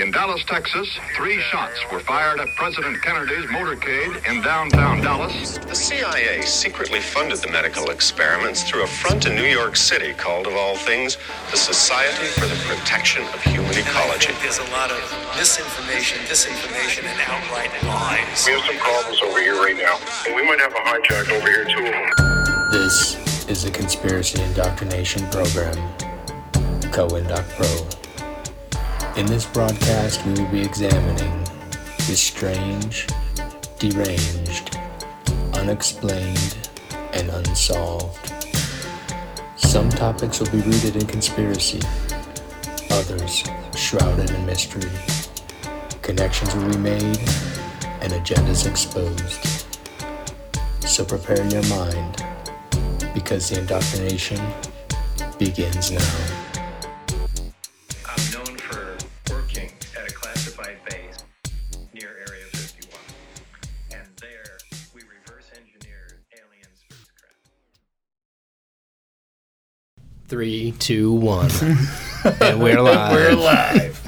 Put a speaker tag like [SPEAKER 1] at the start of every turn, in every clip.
[SPEAKER 1] In Dallas, Texas, three shots were fired at President Kennedy's motorcade in downtown Dallas.
[SPEAKER 2] The CIA secretly funded the medical experiments through a front in New York City called, of all things, the Society for the Protection of Human Ecology.
[SPEAKER 3] There's a lot of misinformation, disinformation, and outright lies.
[SPEAKER 4] We have some problems over here right now. We might have a hijack over here, two of them.
[SPEAKER 5] This is a conspiracy indoctrination program, Cohen Pro. In this broadcast, we will be examining the strange, deranged, unexplained, and unsolved. Some topics will be rooted in conspiracy, others shrouded in mystery. Connections will be made and agendas exposed. So prepare your mind because the indoctrination begins now. Three, two, one. and we're live.
[SPEAKER 6] We're live.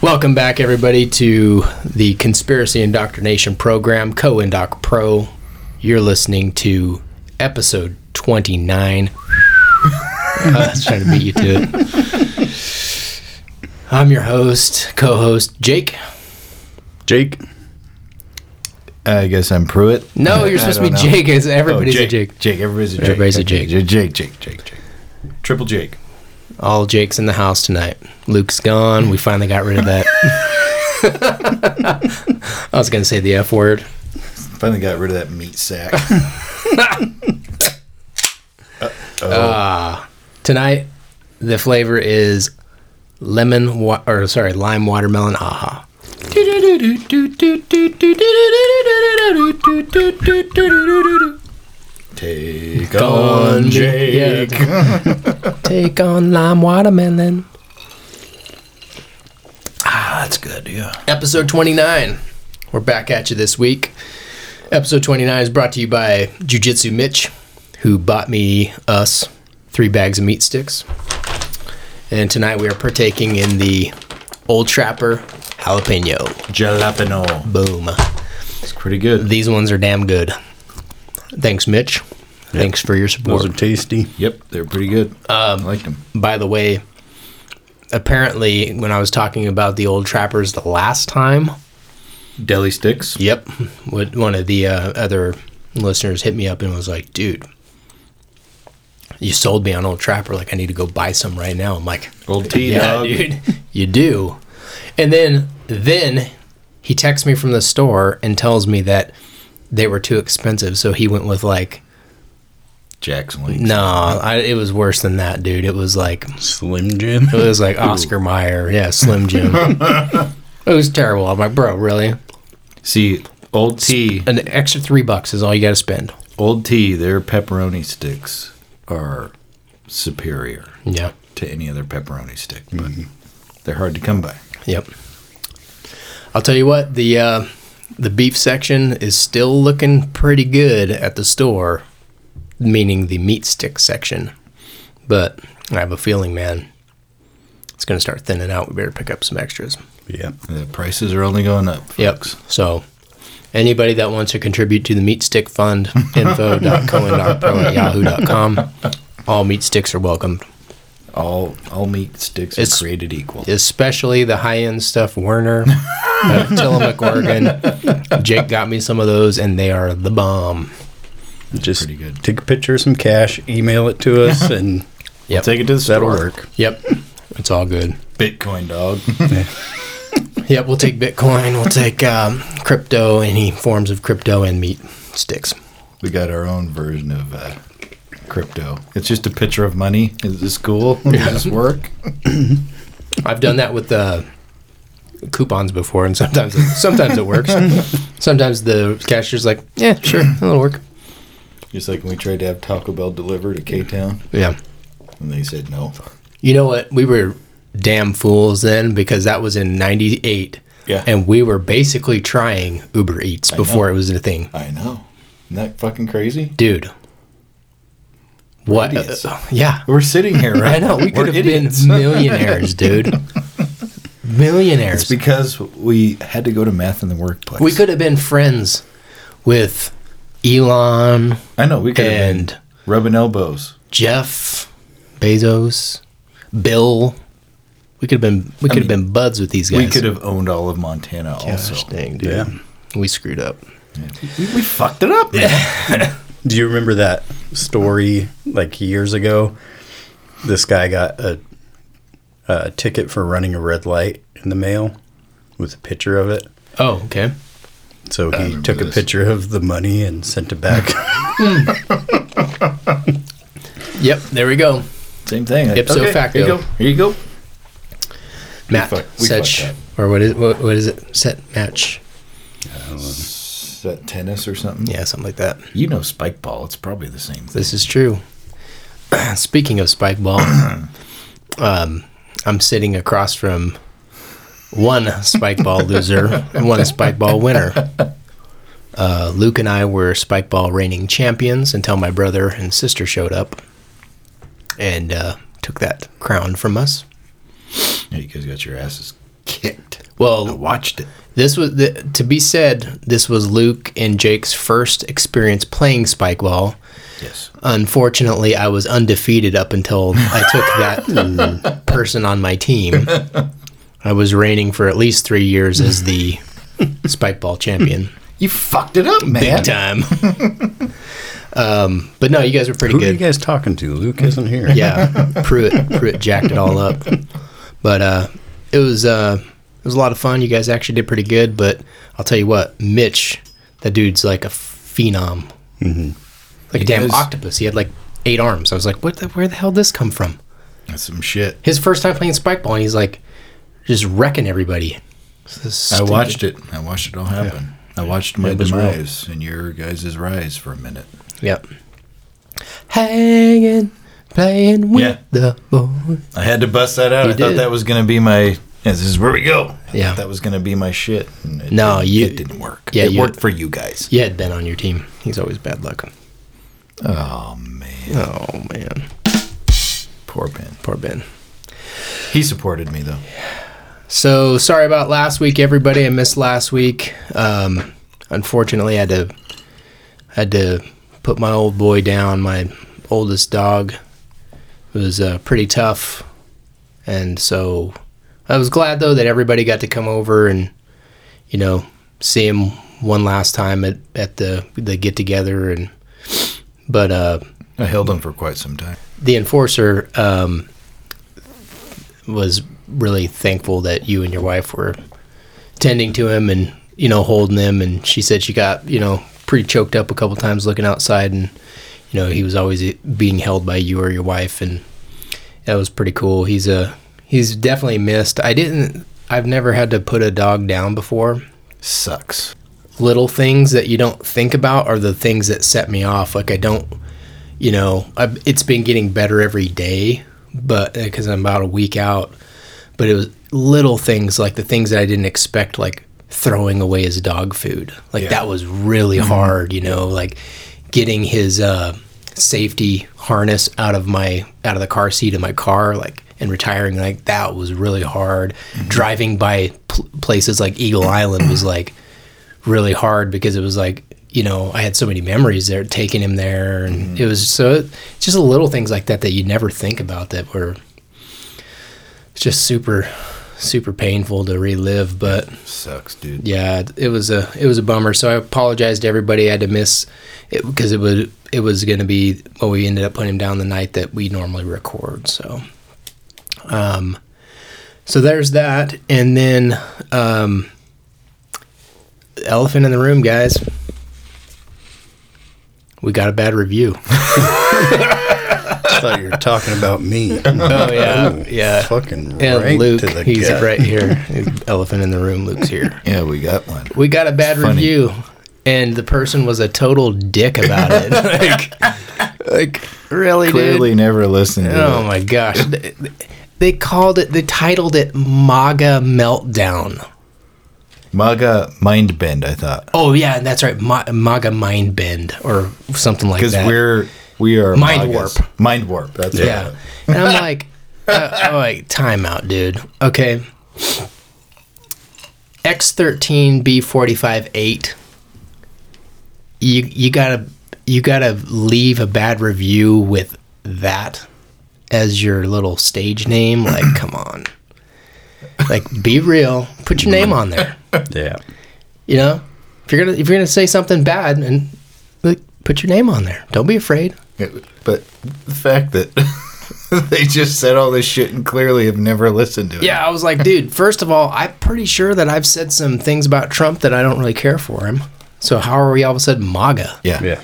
[SPEAKER 5] Welcome back, everybody, to the Conspiracy Indoctrination Program, Co-Indoc Pro. You're listening to episode 29. I was trying to beat you to it. I'm your host, co-host Jake.
[SPEAKER 6] Jake. I guess I'm Pruitt.
[SPEAKER 5] No, you're supposed to be
[SPEAKER 6] know.
[SPEAKER 5] Jake. It's, everybody's
[SPEAKER 6] oh,
[SPEAKER 5] a
[SPEAKER 6] Jake.
[SPEAKER 5] Jake.
[SPEAKER 6] Jake. Everybody's a Jake.
[SPEAKER 5] Everybody's a
[SPEAKER 6] Okay,
[SPEAKER 5] Jake.
[SPEAKER 6] Jake. Jake. Jake. Jake. Triple Jake.
[SPEAKER 5] All Jake's in the house tonight. Luke's gone. We finally got rid of that. I was gonna say the F word.
[SPEAKER 6] Finally got rid of that meat sack.
[SPEAKER 5] Uh, tonight, the flavor is lemon wa- or sorry, lime watermelon. Aha.
[SPEAKER 6] Take
[SPEAKER 5] on
[SPEAKER 6] on
[SPEAKER 5] Jake.
[SPEAKER 6] Jake.
[SPEAKER 5] Take on lime watermelon.
[SPEAKER 6] Ah, that's good. Yeah.
[SPEAKER 5] Episode 29. We're back at you this week. Episode 29 is brought to you by Jiu Jitsu Mitch, who bought me, us, three bags of meat sticks. And tonight we are partaking in the Old Trapper Jalapeno.
[SPEAKER 6] Jalapeno.
[SPEAKER 5] Boom.
[SPEAKER 6] It's pretty good.
[SPEAKER 5] These ones are damn good. Thanks, Mitch. Thanks for your support.
[SPEAKER 6] Those are tasty. Yep, they're pretty good. Um, I like them.
[SPEAKER 5] By the way, apparently, when I was talking about the Old Trappers the last time,
[SPEAKER 6] Deli sticks.
[SPEAKER 5] Yep. What one of the uh, other listeners hit me up and was like, "Dude, you sold me on Old Trapper. Like, I need to go buy some right now." I'm like,
[SPEAKER 6] Old tea
[SPEAKER 5] "Yeah,
[SPEAKER 6] dog.
[SPEAKER 5] dude, you do." And then then he texts me from the store and tells me that they were too expensive, so he went with like,
[SPEAKER 6] Jack Link's.
[SPEAKER 5] no, I, it was worse than that, dude. It was like
[SPEAKER 6] Slim Jim.
[SPEAKER 5] it was like Oscar Mayer, yeah, Slim Jim. it was terrible. I'm like, bro, really?
[SPEAKER 6] See, old T.
[SPEAKER 5] An extra three bucks is all you got to spend.
[SPEAKER 6] Old tea. Their pepperoni sticks are superior
[SPEAKER 5] Yeah.
[SPEAKER 6] to any other pepperoni stick, but mm-hmm. they're hard to come by.
[SPEAKER 5] Yep. I'll tell you what the uh, the beef section is still looking pretty good at the store, meaning the meat stick section. But I have a feeling, man, it's gonna start thinning out. We better pick up some extras.
[SPEAKER 6] Yeah, the prices are only going up.
[SPEAKER 5] Yep. So. Anybody that wants to contribute to the Meat Stick Fund, info.cohen.pro at yahoo.com. All meat sticks are welcomed,
[SPEAKER 6] All all meat sticks
[SPEAKER 5] It's-
[SPEAKER 6] are created equal.
[SPEAKER 5] especially the high end stuff. Werner, uh, Tillamook, Oregon. Jake got me some of those, and they are the bomb.
[SPEAKER 7] Just
[SPEAKER 6] pretty good.
[SPEAKER 7] take a picture of some cash, email it to us, and
[SPEAKER 5] Yep.
[SPEAKER 6] Take it to the store.
[SPEAKER 7] that'll work.
[SPEAKER 5] Yep. It's all good.
[SPEAKER 6] Bitcoin dog.
[SPEAKER 5] Yep. We'll take Bitcoin. We'll take um, crypto, any forms of crypto and meat sticks.
[SPEAKER 6] we got our own version of uh, crypto. It's just a picture of money. Is this cool? Does this work?
[SPEAKER 5] I've done that with uh, coupons before, and sometimes it, sometimes it works. Sometimes the cashier's like, "Yeah, sure, that'll work."
[SPEAKER 6] Just like when we tried to have Taco Bell delivered to K Town,
[SPEAKER 5] Yeah.
[SPEAKER 6] and they said no.
[SPEAKER 5] You know what? We were damn fools then because that was in '98.
[SPEAKER 6] Yeah.
[SPEAKER 5] And we were basically trying Uber Eats before
[SPEAKER 6] know.
[SPEAKER 5] it was a thing.
[SPEAKER 6] I know. Isn't that fucking crazy?
[SPEAKER 5] Dude. What?
[SPEAKER 6] idiots.
[SPEAKER 5] uh, yeah.
[SPEAKER 6] We're sitting here, right?
[SPEAKER 5] I know. We could have
[SPEAKER 6] idiots.
[SPEAKER 5] been millionaires, dude. millionaires.
[SPEAKER 6] It's because we had to go to math in the workplace.
[SPEAKER 5] we could have been friends with Elon,
[SPEAKER 6] I know we could have been rubbing elbows.
[SPEAKER 5] Jeff Bezos, Bill. We could have been we could have
[SPEAKER 6] mean,
[SPEAKER 5] been buds with these guys.
[SPEAKER 6] We could have owned all of Montana
[SPEAKER 5] Gosh
[SPEAKER 6] also.
[SPEAKER 5] dang, dude.
[SPEAKER 7] Yeah.
[SPEAKER 5] We screwed up.
[SPEAKER 6] We, we fucked it up. man.
[SPEAKER 7] Do you remember that story like years ago? This guy got a, a ticket for running a red light in the mail with a picture of it.
[SPEAKER 5] Oh, okay.
[SPEAKER 7] So he
[SPEAKER 6] remember
[SPEAKER 7] took a picture of the money and sent it back. Hmm.
[SPEAKER 5] Yep, there we go.
[SPEAKER 6] Same thing.
[SPEAKER 5] Ipso facto.
[SPEAKER 6] Here you go. Here you go.
[SPEAKER 5] Matt
[SPEAKER 6] fuck- we
[SPEAKER 5] Setch,
[SPEAKER 6] fucked
[SPEAKER 5] or what is what, what is it? Set match.
[SPEAKER 6] Is that tennis or something?
[SPEAKER 5] Yeah, something like that.
[SPEAKER 6] You know spike ball. It's probably the same thing.
[SPEAKER 5] This is true. Speaking of spike ball, um, I'm sitting across from one spike ball loser and one spike ball winner. Uh, Luke and I were spike ball reigning champions until my brother and sister showed up and uh, took that crown from us.
[SPEAKER 6] Yeah, you guys got your asses kicked. Well, I
[SPEAKER 5] Well,
[SPEAKER 6] watched it.
[SPEAKER 5] This was the, to be said. This was Luke and Jake's first experience playing spike ball.
[SPEAKER 6] Yes.
[SPEAKER 5] Unfortunately, I was undefeated up until I took that mm, person on my team. I was reigning for at least three years as the spike ball champion.
[SPEAKER 6] You fucked it up, man.
[SPEAKER 5] Big time. um, but no, you guys were pretty good.
[SPEAKER 7] Who are you guys talking to? Luke isn't here.
[SPEAKER 5] Yeah, Pruitt, Pruitt jacked it all up. But uh, it was uh, it was a lot of fun. You guys actually did pretty good. But I'll tell you what, Mitch, that dude's like a phenom, mm-hmm. like a damn
[SPEAKER 6] guys-
[SPEAKER 5] octopus. He had like eight arms. I was like, what? The, where the hell did this come from?
[SPEAKER 6] That's some shit.
[SPEAKER 5] His first time playing spike ball, and he's like just wrecking everybody.
[SPEAKER 6] I watched it. I watched it all happen. I watched my
[SPEAKER 5] It was real.
[SPEAKER 6] demise and your guys' rise for a minute.
[SPEAKER 5] Yep. Hanging, playing with
[SPEAKER 6] Yeah.
[SPEAKER 5] the boy.
[SPEAKER 6] I had to bust that out.
[SPEAKER 5] You
[SPEAKER 6] I thought that was going to be my. Yeah, this is where we go. I
[SPEAKER 5] Yeah.
[SPEAKER 6] that was going to be my shit. It
[SPEAKER 5] No,
[SPEAKER 6] didn't,
[SPEAKER 5] you-
[SPEAKER 6] It didn't work.
[SPEAKER 5] yeah,
[SPEAKER 6] it worked for you guys.
[SPEAKER 5] You had Ben on your team. He's always bad luck.
[SPEAKER 6] Oh man,
[SPEAKER 5] Oh man,
[SPEAKER 6] poor Ben.
[SPEAKER 5] poor Ben.
[SPEAKER 6] He supported me though.
[SPEAKER 5] So sorry about last week, everybody. I missed last week. Um, unfortunately, I had to had to put my old boy down. My oldest dog it was uh, pretty tough, and so I was glad though that everybody got to come over and you know see him one last time at, at the the get together and but uh,
[SPEAKER 6] I held him for quite some time.
[SPEAKER 5] the enforcer um, was really thankful that you and your wife were tending to him and you know holding him. And she said she got you know pretty choked up a couple times looking outside and you know he was always being held by you or your wife. And that was pretty cool. He's a he's definitely missed i didn't i've never had to put a dog down before
[SPEAKER 6] Sucks.
[SPEAKER 5] little things that you don't think about are the things that set me off. Like I don't, you know, i it's been getting better every day, but because I'm about a week out, but it was little things like the things that I didn't expect, like throwing away his dog food. Like
[SPEAKER 6] Yeah.
[SPEAKER 5] that was really hard, you know, like getting his uh, safety harness out of my out of the car seat of my car, like and retiring like that was really hard. Mm-hmm. Driving by pl- places like Eagle Island was like really hard because it was like you know I had so many memories there taking him there and mm-hmm. it was so just little things like that that you never think about that were just super super painful to relive but
[SPEAKER 6] Sucks, dude.
[SPEAKER 5] yeah it was a it was a bummer. So I apologize to everybody. I had to miss it because it would it was going to be well we ended up putting him down the night that we normally record so um so there's that and then um elephant in the room, guys. We got a bad review.
[SPEAKER 7] I thought you were talking about me.
[SPEAKER 5] Oh yeah, yeah.
[SPEAKER 7] Fucking
[SPEAKER 5] And
[SPEAKER 7] right
[SPEAKER 5] Luke,
[SPEAKER 7] to the
[SPEAKER 5] he's
[SPEAKER 7] gut.
[SPEAKER 5] right here. Elephant in the room. Luke's here.
[SPEAKER 6] Yeah, we got one.
[SPEAKER 5] We got a bad
[SPEAKER 6] Funny.
[SPEAKER 5] review, and the person was a total dick about it. like, like really,
[SPEAKER 6] Clearly,
[SPEAKER 5] dude.
[SPEAKER 6] never listened. To
[SPEAKER 5] Oh
[SPEAKER 6] it.
[SPEAKER 5] my gosh, they, called it. They titled it "MAGA Meltdown."
[SPEAKER 6] MAGA mind bend. I thought
[SPEAKER 5] Oh yeah, that's right. Ma- MAGA Mind Bend or something like
[SPEAKER 6] because
[SPEAKER 5] that.
[SPEAKER 6] we're we are
[SPEAKER 5] Mind
[SPEAKER 6] MAGAs.
[SPEAKER 5] warp.
[SPEAKER 6] Mind warp. That's
[SPEAKER 5] Yeah.
[SPEAKER 6] right.
[SPEAKER 5] And I'm like, uh, oh, like, time out, dude. Okay. X13 B45 8 you you got to you got to leave a bad review with that as your little stage name like come on. Like be real, put your name on there.
[SPEAKER 7] Yeah.
[SPEAKER 5] You know? If you're going to if you're going to say something bad and like put your name on there. Don't be afraid.
[SPEAKER 6] Yeah, But the fact that they just said all this shit and clearly have never listened to it.
[SPEAKER 5] Yeah, I was like, dude, first of all, I'm pretty sure that I've said some things about Trump that I don't really care for him. So how are we all of a sudden MAGA?
[SPEAKER 6] Yeah.
[SPEAKER 7] Yeah.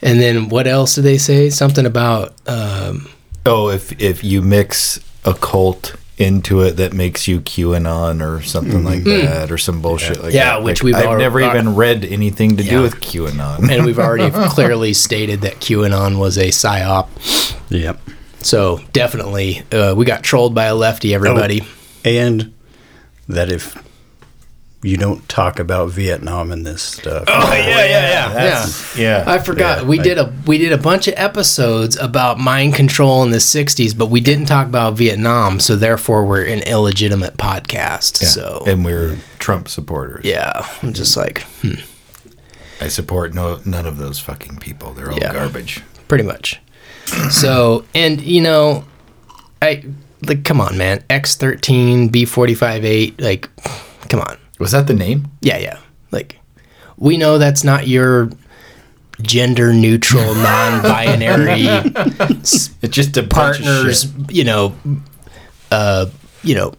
[SPEAKER 5] And then what else did they say? Something about um,
[SPEAKER 6] Oh, if if you mix a cult into it that makes you QAnon or something like that or some bullshit like
[SPEAKER 5] Mm-hmm. Yeah, which
[SPEAKER 6] Like,
[SPEAKER 5] we've
[SPEAKER 6] I've
[SPEAKER 5] al-
[SPEAKER 6] never
[SPEAKER 5] al-
[SPEAKER 6] even read anything to
[SPEAKER 5] Yeah.
[SPEAKER 6] do with QAnon.
[SPEAKER 5] and we've already clearly stated that QAnon was a psyop.
[SPEAKER 7] Yep.
[SPEAKER 5] So definitely, uh, we got trolled by a lefty. Everybody.
[SPEAKER 7] And that if you don't talk about Vietnam in this stuff,
[SPEAKER 5] Oh, yeah, yeah, yeah,
[SPEAKER 6] That's- yeah.
[SPEAKER 5] I forgot.
[SPEAKER 6] Yeah,
[SPEAKER 5] we
[SPEAKER 6] I-
[SPEAKER 5] did a we did a bunch of episodes about mind control in the '60s, but we didn't talk about Vietnam. So therefore, we're an illegitimate podcast.
[SPEAKER 6] yeah.
[SPEAKER 5] So
[SPEAKER 6] and we're Trump supporters.
[SPEAKER 5] yeah, I'm just like hmm,
[SPEAKER 6] I support no none of those fucking people. They're all
[SPEAKER 5] Yeah.
[SPEAKER 6] garbage.
[SPEAKER 5] pretty much. So and you know, I like come on, man. X13 B45 8. Like, come on.
[SPEAKER 6] Was that the name?
[SPEAKER 5] Yeah, yeah. Like, we know that's not your gender neutral, non binary
[SPEAKER 6] It's just a
[SPEAKER 5] partners, you know, uh, you know,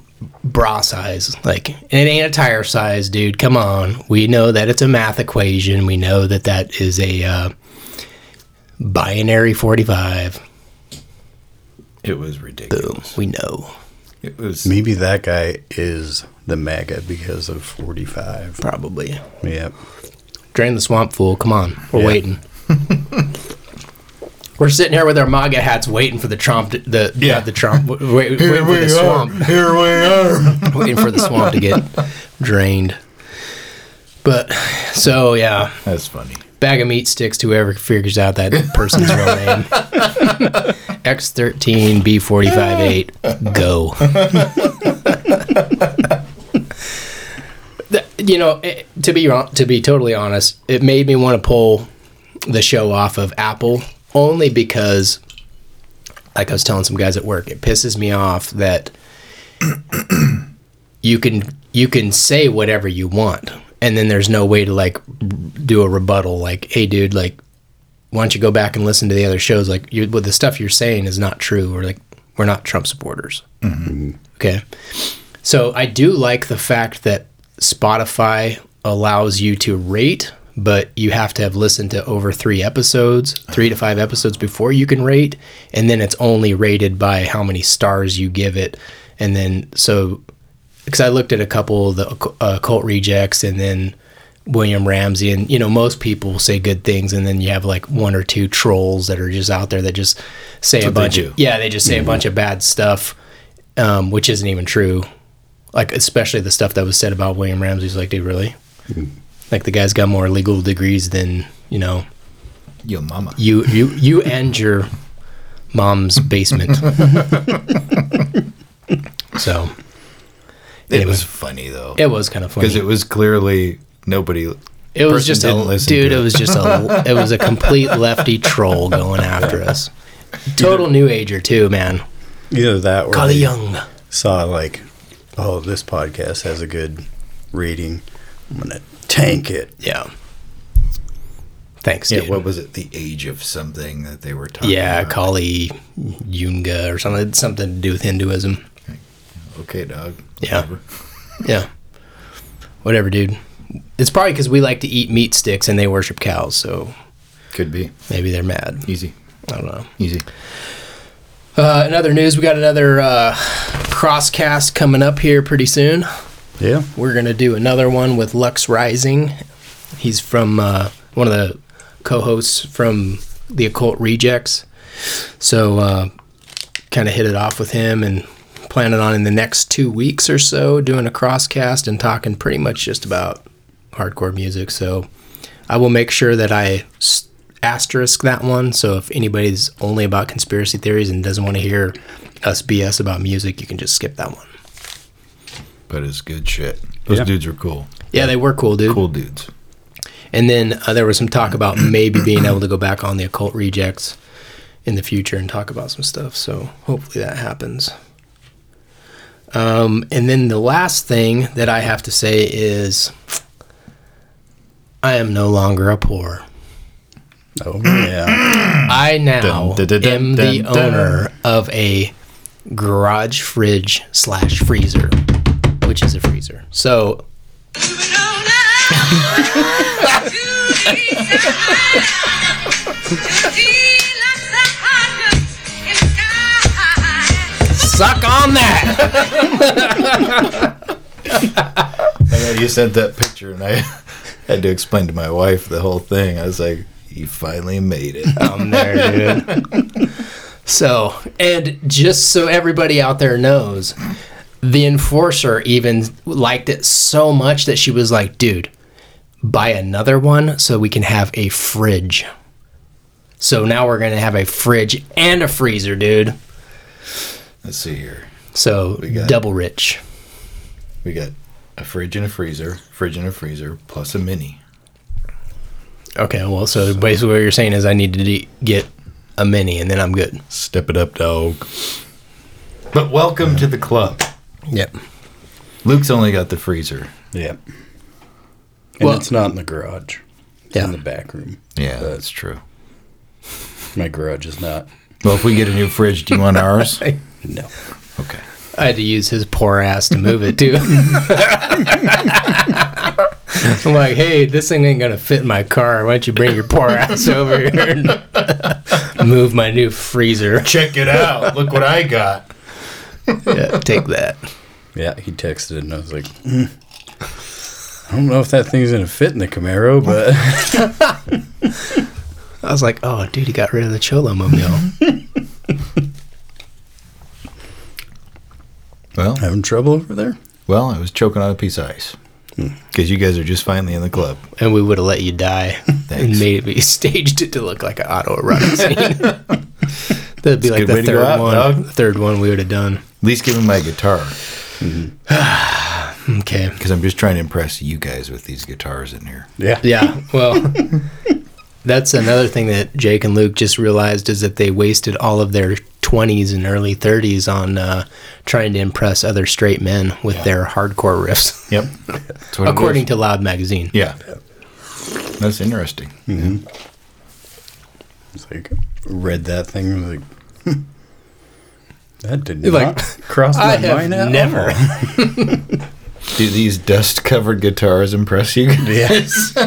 [SPEAKER 5] bra size. Like, and it ain't a tire size, dude. Come on. We know that it's a math equation. We know that that is a uh, binary 45.
[SPEAKER 6] It was
[SPEAKER 5] Boom.
[SPEAKER 6] ridiculous.
[SPEAKER 5] We know.
[SPEAKER 6] It was
[SPEAKER 7] maybe that guy is the MAGA because of 45.
[SPEAKER 5] Probably.
[SPEAKER 7] Yep.
[SPEAKER 5] Drain the swamp, fool. Come on. We're
[SPEAKER 7] Yeah.
[SPEAKER 5] waiting. We're sitting here with our MAGA hats waiting for the Trump, to, the yeah. The Trump, wait, waiting for the swamp.
[SPEAKER 6] Here we are.
[SPEAKER 5] waiting for the swamp to get drained. But so yeah,
[SPEAKER 6] That's funny.
[SPEAKER 5] bag of meat sticks to whoever figures out that person's real name. X13 B45 8 go. You know, it, to be to be totally honest, it made me want to pull the show off of Apple only because like I was telling some guys at work, it pisses me off that you can you can say whatever you want and then there's no way to like do a rebuttal like hey dude like why don't you go back and listen to the other shows? Like you well, the stuff you're saying is not true or like we're not trump supporters. Mm-hmm. Okay? So i do like the fact that spotify allows you to rate but you have to have listened to over three episodes three to five episodes before you can rate and then it's only rated by how many stars you give it. And then so because I looked at a couple of the uh, cult rejects and then William Ramsey, and you know most people say good things, and then you have like one or two trolls that are just out there that just say a bunch of yeah, they just say a bunch of bad stuff, um, which isn't even true. Like especially the stuff that was said about William Ramsey's like, dude, really? Like the guy's got more legal degrees than you know
[SPEAKER 6] Your mama.
[SPEAKER 5] you you you and your mom's basement. so
[SPEAKER 6] It
[SPEAKER 5] Anyway.
[SPEAKER 6] was funny though.
[SPEAKER 5] it was kind of funny
[SPEAKER 6] because it was clearly nobody.
[SPEAKER 5] It was just a
[SPEAKER 6] didn't listen
[SPEAKER 5] dude. It
[SPEAKER 6] it.
[SPEAKER 5] was just a it was a complete lefty troll going after us. Total new ager too, man.
[SPEAKER 7] Either that or
[SPEAKER 5] Carly
[SPEAKER 7] they
[SPEAKER 5] Young.
[SPEAKER 7] saw like, oh, this podcast has a good rating. I'm gonna tank it.
[SPEAKER 5] Yeah. Thanks,
[SPEAKER 6] Yeah,
[SPEAKER 5] dude.
[SPEAKER 6] what was it? The age of something that they were talking. About.
[SPEAKER 5] Yeah,
[SPEAKER 6] about.
[SPEAKER 5] Kali Yuga or something. Something to do with Hinduism.
[SPEAKER 6] Okay, dog.
[SPEAKER 5] Yeah.
[SPEAKER 6] Whatever.
[SPEAKER 5] Yeah. Whatever, dude. It's probably because we like to eat meat sticks and they worship cows, so
[SPEAKER 6] Could be
[SPEAKER 5] maybe they're mad.
[SPEAKER 6] easy,
[SPEAKER 5] I don't know.
[SPEAKER 6] easy.
[SPEAKER 5] Uh, in other news, we got another uh, crosscast coming up here pretty soon.
[SPEAKER 7] Yeah.
[SPEAKER 5] We're gonna do another one with Lux Rising. He's from uh, one of the co-hosts from the Occult Rejects. So uh, kind of hit it off with him and planning on in the next two weeks or so doing a crosscast and talking pretty much just about hardcore music. So I will make sure that I s- asterisk that one. So if anybody's only about conspiracy theories and doesn't want to hear us BS about music, you can just skip that one.
[SPEAKER 6] but it's good shit. Those
[SPEAKER 7] Yeah.
[SPEAKER 6] dudes are cool.
[SPEAKER 5] Yeah, they were cool, dude.
[SPEAKER 6] Cool dudes.
[SPEAKER 5] And then uh, there was some talk about maybe being able to go back on the occult rejects in the future and talk about some stuff. So hopefully that happens. Um, and then the last thing that I have to say is I am no longer a poor.
[SPEAKER 7] Oh yeah.
[SPEAKER 5] I now
[SPEAKER 6] Dun, dun, dun,
[SPEAKER 5] am the owner of a garage fridge slash freezer, which is a freezer. So suck on that.
[SPEAKER 6] I know you sent that picture, and I had to explain to my wife the whole thing. I was like, "You finally made it."
[SPEAKER 5] I'm there, dude. so, and just so everybody out there knows, the enforcer even liked it so much that she was like, dude, buy another one so we can have a fridge. So now we're going to have a fridge and a freezer, dude.
[SPEAKER 6] Let's see here.
[SPEAKER 5] So
[SPEAKER 6] got-
[SPEAKER 5] double rich.
[SPEAKER 6] We got a fridge and a freezer, fridge and a freezer, plus a mini.
[SPEAKER 5] Okay, well, so basically what you're saying is I need to de- get a mini and then I'm good.
[SPEAKER 7] Step it up, dog.
[SPEAKER 6] But welcome to the club.
[SPEAKER 5] Yep.
[SPEAKER 6] Luke's only got the freezer.
[SPEAKER 7] Yep. And
[SPEAKER 5] Well-
[SPEAKER 7] it's not in the garage. It's
[SPEAKER 5] Yeah.
[SPEAKER 7] in the back room.
[SPEAKER 6] Yeah,
[SPEAKER 7] But
[SPEAKER 6] that's true.
[SPEAKER 7] My garage is not.
[SPEAKER 6] Well, if we get a new fridge, do you want ours?
[SPEAKER 7] No.
[SPEAKER 6] Okay.
[SPEAKER 5] I had to use his poor ass to move it too. I'm like, hey, this thing ain't gonna fit in my car. Why don't you bring your poor ass over here and move my new freezer?
[SPEAKER 6] Check it out. Look what I got.
[SPEAKER 5] Yeah, take that.
[SPEAKER 7] Yeah, he texted and I was like, "Hmm. I don't know if that thing's gonna fit in the Camaro, but
[SPEAKER 5] I was like, oh, dude, he got rid of the Cholo mobile.
[SPEAKER 6] Well,
[SPEAKER 7] having trouble over there.
[SPEAKER 6] well, I was choking on a piece of ice because you guys are just finally in the club.
[SPEAKER 5] and we would have let you die and
[SPEAKER 6] Thanks.
[SPEAKER 5] made it, staged it to look like an autoerotic scene. That'd be
[SPEAKER 6] It's
[SPEAKER 5] like the third
[SPEAKER 6] out,
[SPEAKER 5] one.
[SPEAKER 6] dog.
[SPEAKER 5] Third one we would have done.
[SPEAKER 6] At least give me my guitar
[SPEAKER 5] Okay.
[SPEAKER 6] because I'm just trying to impress you guys with these guitars in here.
[SPEAKER 7] Yeah.
[SPEAKER 5] Yeah, well, that's another thing that Jake and Luke just realized is that they wasted all of their 20s and early 30s on uh, trying to impress other straight men with their hardcore riffs,
[SPEAKER 6] Yep. That's what it
[SPEAKER 5] according to Loud Magazine.
[SPEAKER 6] yeah, that's interesting.
[SPEAKER 7] It's like read that thing and was like that did
[SPEAKER 5] You're
[SPEAKER 7] not
[SPEAKER 5] like,
[SPEAKER 7] cross my
[SPEAKER 5] I have
[SPEAKER 7] mind at
[SPEAKER 5] never.
[SPEAKER 7] all.
[SPEAKER 6] Do these dust-covered guitars impress you?
[SPEAKER 7] Yes.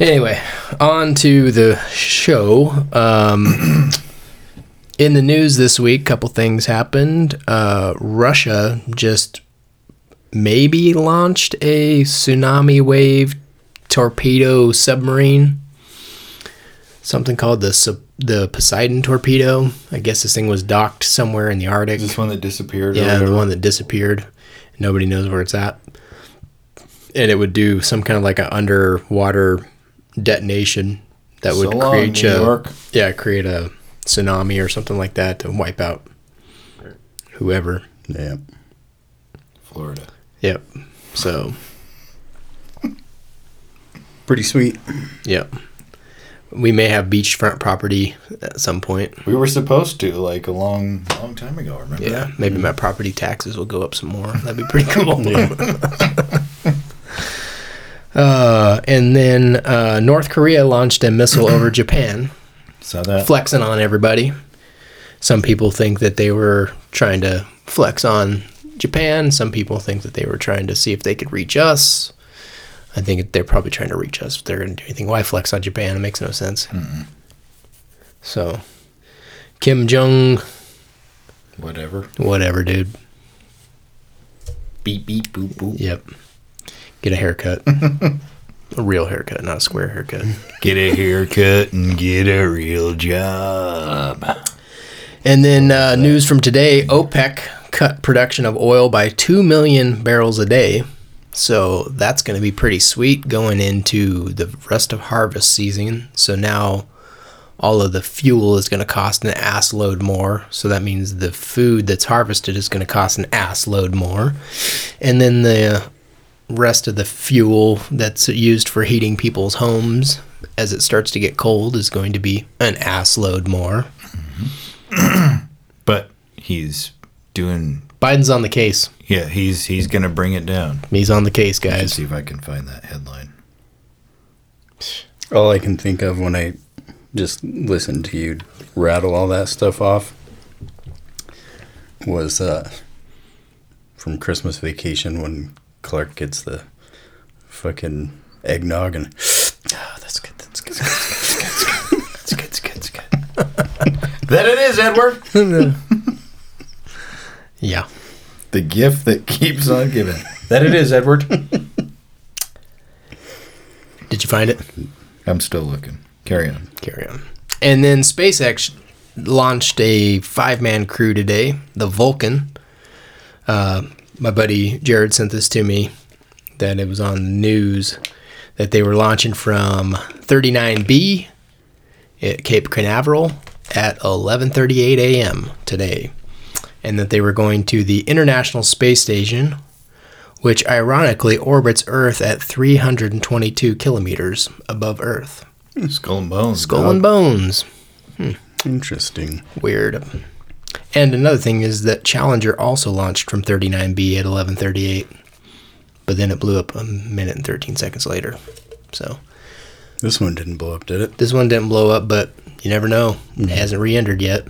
[SPEAKER 5] Anyway, on to the show. Um, in the news this week, a couple things happened. Uh, Russia just maybe launched a tsunami wave torpedo submarine. Something called the the Poseidon torpedo. I guess this thing was docked somewhere in the Arctic.
[SPEAKER 6] Is this one that disappeared?
[SPEAKER 5] Yeah, the one that disappeared. Nobody knows where it's at. And it would do some kind of like an underwater detonation that would
[SPEAKER 6] So long,
[SPEAKER 5] create
[SPEAKER 6] New
[SPEAKER 5] a
[SPEAKER 6] York.
[SPEAKER 5] yeah create a tsunami or something like that to wipe out whoever.
[SPEAKER 7] yeah.
[SPEAKER 6] Florida.
[SPEAKER 5] Yep. So
[SPEAKER 7] Pretty sweet.
[SPEAKER 5] yep. We may have beachfront property at some point.
[SPEAKER 6] We were supposed to like a long, long time ago. Remember?
[SPEAKER 5] Yeah, maybe my property taxes will go up some more. That'd be pretty cool. uh, and then uh, North Korea launched a missile over Japan,
[SPEAKER 6] Saw that.
[SPEAKER 5] flexing on everybody. Some people think that they were trying to flex on Japan. Some people think that they were trying to see if they could reach us. I think they're probably trying to reach us. If they're going to do anything, why flex on Japan? It makes no sense. So, Kim Jong,
[SPEAKER 6] Whatever.
[SPEAKER 5] whatever, dude.
[SPEAKER 6] Beep beep boop boop.
[SPEAKER 5] Yep. Get a haircut. a real haircut, not a square haircut.
[SPEAKER 6] Get a haircut and get a real job.
[SPEAKER 5] And then uh, news from today OPEC cut production of oil by 2 million barrels a day. So that's going to be pretty sweet going into the rest of harvest season. So now all of the fuel is going to cost an ass load more. So that means the food that's harvested is going to cost an ass load more. And then the rest of the fuel that's used for heating people's homes as it starts to get cold is going to be an ass load more.
[SPEAKER 6] But he's doing.
[SPEAKER 5] Biden's on the case.
[SPEAKER 6] Yeah, he's he's gonna bring it down.
[SPEAKER 5] He's on the case, guys.
[SPEAKER 6] Let's
[SPEAKER 5] guys.
[SPEAKER 6] see if I can find that headline.
[SPEAKER 7] All I can think of when I just listened to you rattle all that stuff off was uh, from Christmas Vacation when Clark gets the fucking eggnog and ah, that's good, that's good. That's good, that's good, that's good, that's good.
[SPEAKER 6] That it is, Edward.
[SPEAKER 5] Yeah.
[SPEAKER 6] the gift that keeps on giving. That it is, Edward.
[SPEAKER 5] Did you find it?
[SPEAKER 6] I'm still looking. Carry on.
[SPEAKER 5] Carry on. And then SpaceX launched a five man crew today, the Vulcan. Uh, my buddy Jared sent this to me that it was on the news that they were launching from 39B at Cape Canaveral at 11:38 a.m. today, and that they were going to the International Space Station, which ironically orbits Earth at 322 kilometers above Earth.
[SPEAKER 6] Skull and bones.
[SPEAKER 5] Skull and Bones. Hmm.
[SPEAKER 7] Interesting.
[SPEAKER 5] Weird. And another thing is that Challenger also launched from 39B at 11:38, but then it blew up a minute and 13 seconds later. So
[SPEAKER 7] This one didn't blow up, did it?
[SPEAKER 5] this one didn't blow up, but you never know. It hasn't re-entered yet.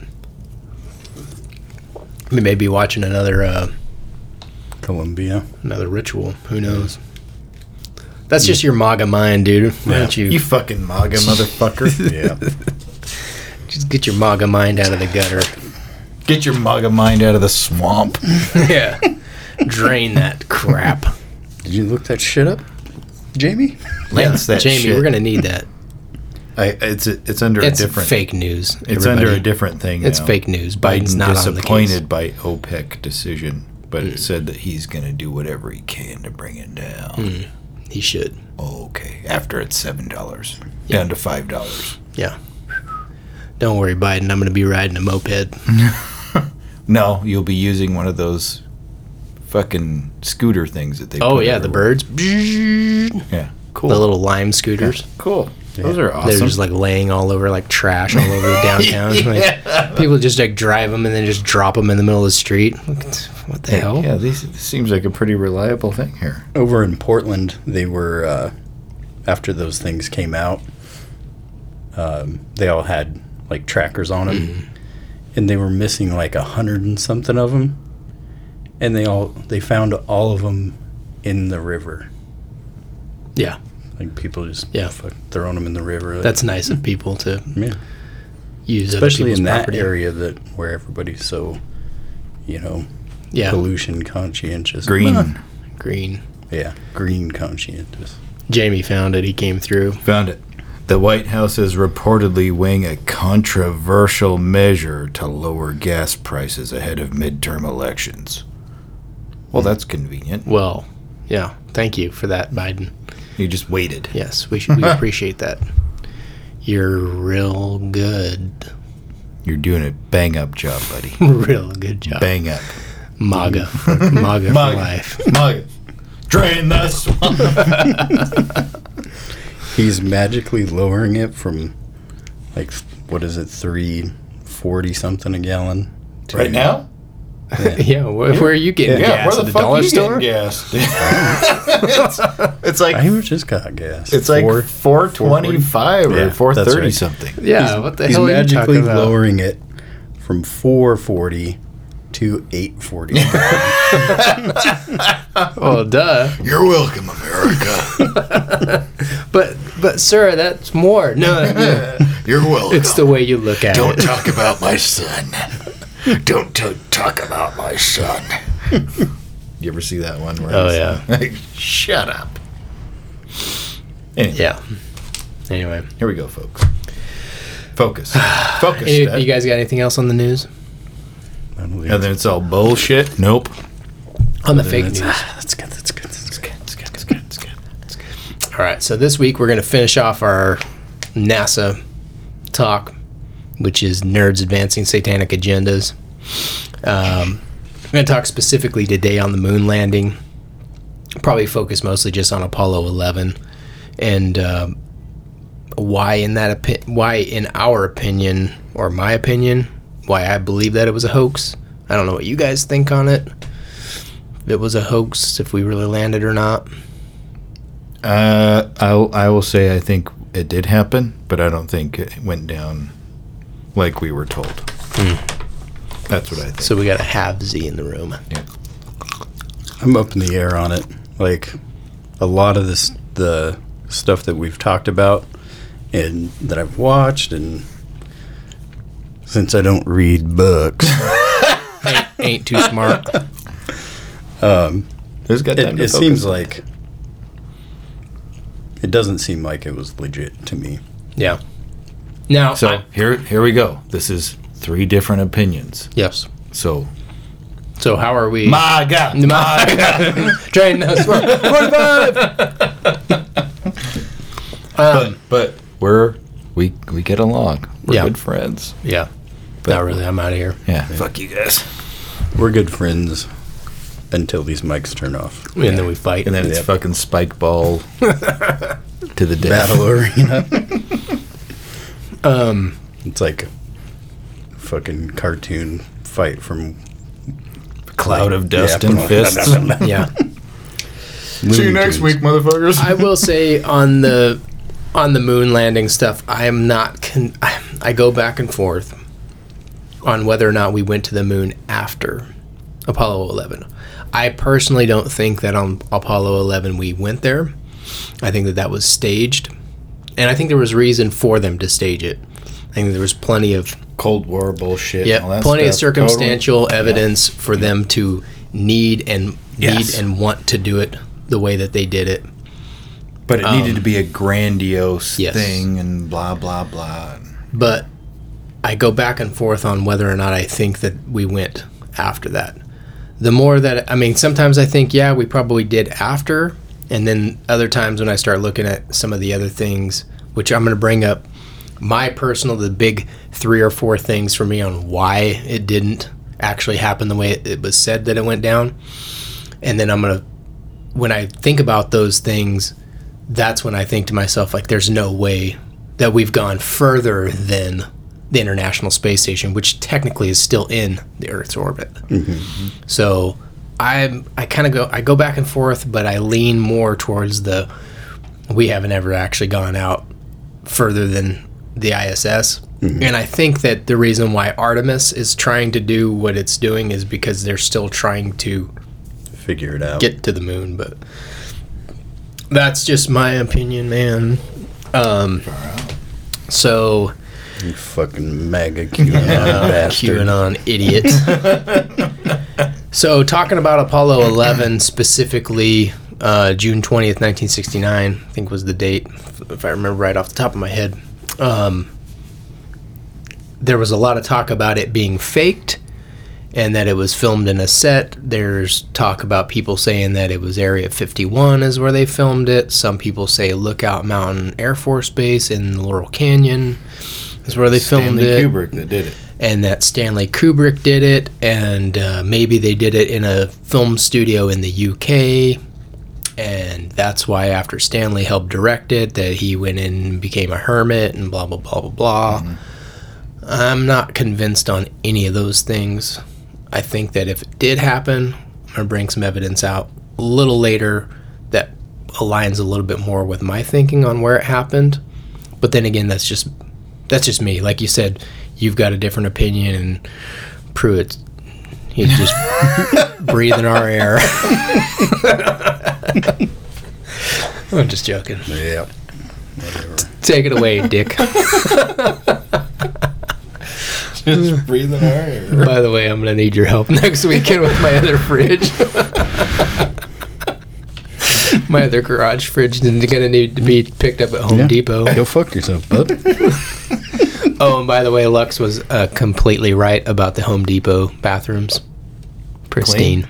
[SPEAKER 5] We may be watching another uh,
[SPEAKER 7] Columbia.
[SPEAKER 5] another ritual. Who knows? That's just your MAGA mind, dude. Why don't you,
[SPEAKER 6] You fucking MAGA motherfucker.
[SPEAKER 7] Yeah.
[SPEAKER 5] just get your MAGA mind out of the gutter?
[SPEAKER 6] Get your mug of mind out of the swamp.
[SPEAKER 5] yeah. Drain that crap.
[SPEAKER 7] Did you look that shit up, Jamie?
[SPEAKER 6] Lance that
[SPEAKER 5] Jamie,
[SPEAKER 6] shit.
[SPEAKER 5] we're gonna need that.
[SPEAKER 6] I, it's it's under
[SPEAKER 5] It's
[SPEAKER 6] a different.
[SPEAKER 5] fake news.
[SPEAKER 6] It's under a different thing.
[SPEAKER 5] It's
[SPEAKER 6] now.
[SPEAKER 5] fake news. Biden's
[SPEAKER 6] Biden
[SPEAKER 5] not on the
[SPEAKER 6] disappointed by OPEC decision, but it said that he's going to do whatever he can to bring it down. Mm.
[SPEAKER 5] He should.
[SPEAKER 6] Okay, after it's seven dollars down to five dollars.
[SPEAKER 5] Yeah. Don't worry, Biden. I'm going to be riding a moped.
[SPEAKER 6] No, you'll be using one of those fucking scooter things that they.
[SPEAKER 5] Oh
[SPEAKER 6] put
[SPEAKER 5] yeah, the
[SPEAKER 6] everywhere.
[SPEAKER 5] birds. The
[SPEAKER 6] Yeah, cool.
[SPEAKER 5] The little lime scooters.
[SPEAKER 6] cool. Those are awesome.
[SPEAKER 5] They're just like laying all over like trash all over the downtown. Like, people just like drive them and then just drop them in the middle of the street. What the hell?
[SPEAKER 6] yeah, this, this seems like a pretty reliable thing here.
[SPEAKER 7] Over in Portland, they were uh, after those things came out. Um, they all had like trackers on them, and they were missing like a hundred and something of them. And they all they found all of them in the river.
[SPEAKER 5] Yeah,
[SPEAKER 7] Like people just
[SPEAKER 5] Yeah.
[SPEAKER 7] fuck, throwing them in the river.
[SPEAKER 5] that's nice of people to
[SPEAKER 7] yeah.
[SPEAKER 5] use, other
[SPEAKER 7] especially in that
[SPEAKER 5] property.
[SPEAKER 7] area that where everybody's so, you know,
[SPEAKER 5] Yeah,
[SPEAKER 7] pollution conscientious.
[SPEAKER 6] Green
[SPEAKER 5] green.
[SPEAKER 7] Yeah, green conscientious.
[SPEAKER 5] Jamie found it. He came through.
[SPEAKER 6] found it. The White House is reportedly weighing a controversial measure to lower gas prices ahead of midterm elections. Well, hmm. that's convenient.
[SPEAKER 5] Well, yeah. Thank you for that, Biden.
[SPEAKER 6] You just waited.
[SPEAKER 5] Yes, we should. We appreciate that. You're real good.
[SPEAKER 6] You're doing a bang up job, buddy.
[SPEAKER 5] real good job.
[SPEAKER 6] Bang up.
[SPEAKER 5] MAGA. For, MAGA, for
[SPEAKER 6] MAGA.
[SPEAKER 5] life.
[SPEAKER 6] Mug. Drain the swamp.
[SPEAKER 7] He's magically lowering it from like what is it, three forty something a gallon? to-
[SPEAKER 6] Right now?
[SPEAKER 5] yeah, where, where are you getting gas?
[SPEAKER 6] where the
[SPEAKER 5] at the
[SPEAKER 6] fuck
[SPEAKER 5] dollar
[SPEAKER 6] you
[SPEAKER 5] store?
[SPEAKER 6] getting gas? it's, it's like
[SPEAKER 7] I just got gas.
[SPEAKER 6] it's like
[SPEAKER 7] Four-
[SPEAKER 6] four twenty five or
[SPEAKER 7] that's
[SPEAKER 6] four thirty
[SPEAKER 7] right.
[SPEAKER 6] something.
[SPEAKER 5] Yeah, what the
[SPEAKER 7] He's
[SPEAKER 5] hell are you
[SPEAKER 7] magically
[SPEAKER 5] talking about?
[SPEAKER 7] lowering it from four forty to eight forty.
[SPEAKER 5] Oh, duh.
[SPEAKER 6] You're welcome, America.
[SPEAKER 5] But, but, sir, that's more. No, no,
[SPEAKER 6] You're welcome.
[SPEAKER 5] it's the way you look at it.
[SPEAKER 6] Don't talk about my son. Don't t- talk about my son. you ever see that one? Where
[SPEAKER 5] Oh,
[SPEAKER 6] he's like, Shut up. Anyway,
[SPEAKER 5] Yeah. Anyway,
[SPEAKER 6] here we go, folks. Focus. Focus. Dad.
[SPEAKER 5] you guys got anything else on the news?
[SPEAKER 7] I
[SPEAKER 6] and then it's all bullshit. Nope.
[SPEAKER 5] On the fake news.
[SPEAKER 7] that's good. That's good. That's good.
[SPEAKER 6] That's good. That's good. That's good. It's good.
[SPEAKER 5] All right, so this week we're going to finish off our NASA talk which is Nerds Advancing Satanic Agendas. Um, I'm going to talk specifically today on the moon landing. Probably focus mostly just on Apollo 11 and um, why, in that opi- why, in our opinion or my opinion, why I believe that it was a hoax. I don't know what you guys think on it. If it was a hoax, if we really landed or not.
[SPEAKER 6] Uh, I'll, I will say I think it did happen, but I don't think it went down like we were told. That's what I think.
[SPEAKER 5] So we got a have Z in the room. Yeah.
[SPEAKER 7] I'm up in the air on it. Like a lot of this, the stuff that we've talked about and that I've watched, and since I don't read books,
[SPEAKER 5] Ain't, ain't too smart.
[SPEAKER 6] Um, Who's got time
[SPEAKER 7] it,
[SPEAKER 6] to
[SPEAKER 7] it
[SPEAKER 6] focus
[SPEAKER 7] seems
[SPEAKER 6] on
[SPEAKER 7] like it doesn't seem like it was legit to me.
[SPEAKER 5] Yeah. Now,
[SPEAKER 6] So
[SPEAKER 5] I-
[SPEAKER 6] here, here we go. This is three different opinions.
[SPEAKER 5] yes.
[SPEAKER 6] So
[SPEAKER 5] So how are we?
[SPEAKER 6] my God, my God,
[SPEAKER 5] Train no, smart. 45.
[SPEAKER 6] Um, but but we're we we get along. We're
[SPEAKER 5] Yeah.
[SPEAKER 6] good friends.
[SPEAKER 5] Yeah. Not really. I'm out of here.
[SPEAKER 6] Yeah, fuck you guys.
[SPEAKER 7] We're good friends until these mics turn off.
[SPEAKER 5] And then we fight.
[SPEAKER 6] And then it's
[SPEAKER 7] Yep.
[SPEAKER 6] fucking spike ball to the death.
[SPEAKER 7] Battle arena.
[SPEAKER 5] um,
[SPEAKER 7] It's like a fucking cartoon fight from
[SPEAKER 6] Cloud of dust
[SPEAKER 7] Yeah.
[SPEAKER 6] and fists.
[SPEAKER 5] yeah.
[SPEAKER 6] See you next week, motherfuckers.
[SPEAKER 5] I will say on the on the moon landing stuff, I am not. Con- I, go back and forth on whether or not we went to the moon after Apollo 11. I personally don't think that on Apollo 11 we went there. I think that that was staged, and I think there was reason for them to stage it. I think there was plenty of
[SPEAKER 6] Cold War bullshit.
[SPEAKER 5] yeah,
[SPEAKER 6] that
[SPEAKER 5] plenty of
[SPEAKER 6] stuff.
[SPEAKER 5] circumstantial evidence for them to need and
[SPEAKER 6] Yes.
[SPEAKER 5] need and want to do it the way that they did it.
[SPEAKER 6] But it needed to um, be a grandiose
[SPEAKER 5] yes.
[SPEAKER 6] thing and blah blah blah.
[SPEAKER 5] but I go back and forth on whether or not I think that we went after that. The more that I mean, sometimes I think yeah, we probably did after, and then other times when I start looking at some of the other things, which I'm going to bring up, my personal the big three or four things for me on why it didn't actually happen the way it, it was said that it went down, and then I'm going to when I think about those things, that's when I think to myself like, there's no way that we've gone further than the International Space Station, which technically is still in the Earth's orbit. Mm-hmm. So I I kind of go I go back and forth, but I lean more towards the we haven't ever actually gone out further than the ISS. Mm-hmm. And I think that the reason why Artemis is trying to do what it's doing is because they're still trying to
[SPEAKER 7] Figure it out.
[SPEAKER 5] get to the moon, but that's just my opinion, man. Um, so
[SPEAKER 7] you fucking MAGA QAnon bastard.
[SPEAKER 5] QAnon idiot. so talking about Apollo 11 specifically, uh, June 20th, 1969, I think was the date, if I remember right off the top of my head. Um, there was a lot of talk about it being faked and that it was filmed in a set. There's talk about people saying that it was Area 51 is where they filmed it. Some people say Lookout Mountain Air Force Base in Laurel Canyon is where they filmed
[SPEAKER 6] Stanley
[SPEAKER 5] it
[SPEAKER 6] Kubrick that did it.
[SPEAKER 5] and that Stanley Kubrick did it, and uh, maybe they did it in a film studio in the UK, and that's why after Stanley helped direct it, that he went in and became a hermit and blah blah blah blah blah. I'm not convinced on any of those things. I think that if it did happen, I'm gonna bring some evidence out a little later that aligns a little bit more with my thinking on where it happened. But then again, that's just that's just me. Like you said, you've got a different opinion, and Pruitt, he's just breathing our air. I'm just joking.
[SPEAKER 7] Yeah. Whatever.
[SPEAKER 5] Take it away, Dick.
[SPEAKER 6] Just breathing air.
[SPEAKER 5] By the way, I'm gonna need your help next weekend with my other fridge. my other garage fridge is gonna need to be picked up at Home
[SPEAKER 7] Yeah.
[SPEAKER 5] Depot.
[SPEAKER 7] Go fuck yourself, bud.
[SPEAKER 5] Oh, and by the way, Lux was uh, completely right about the Home Depot bathrooms. Pristine.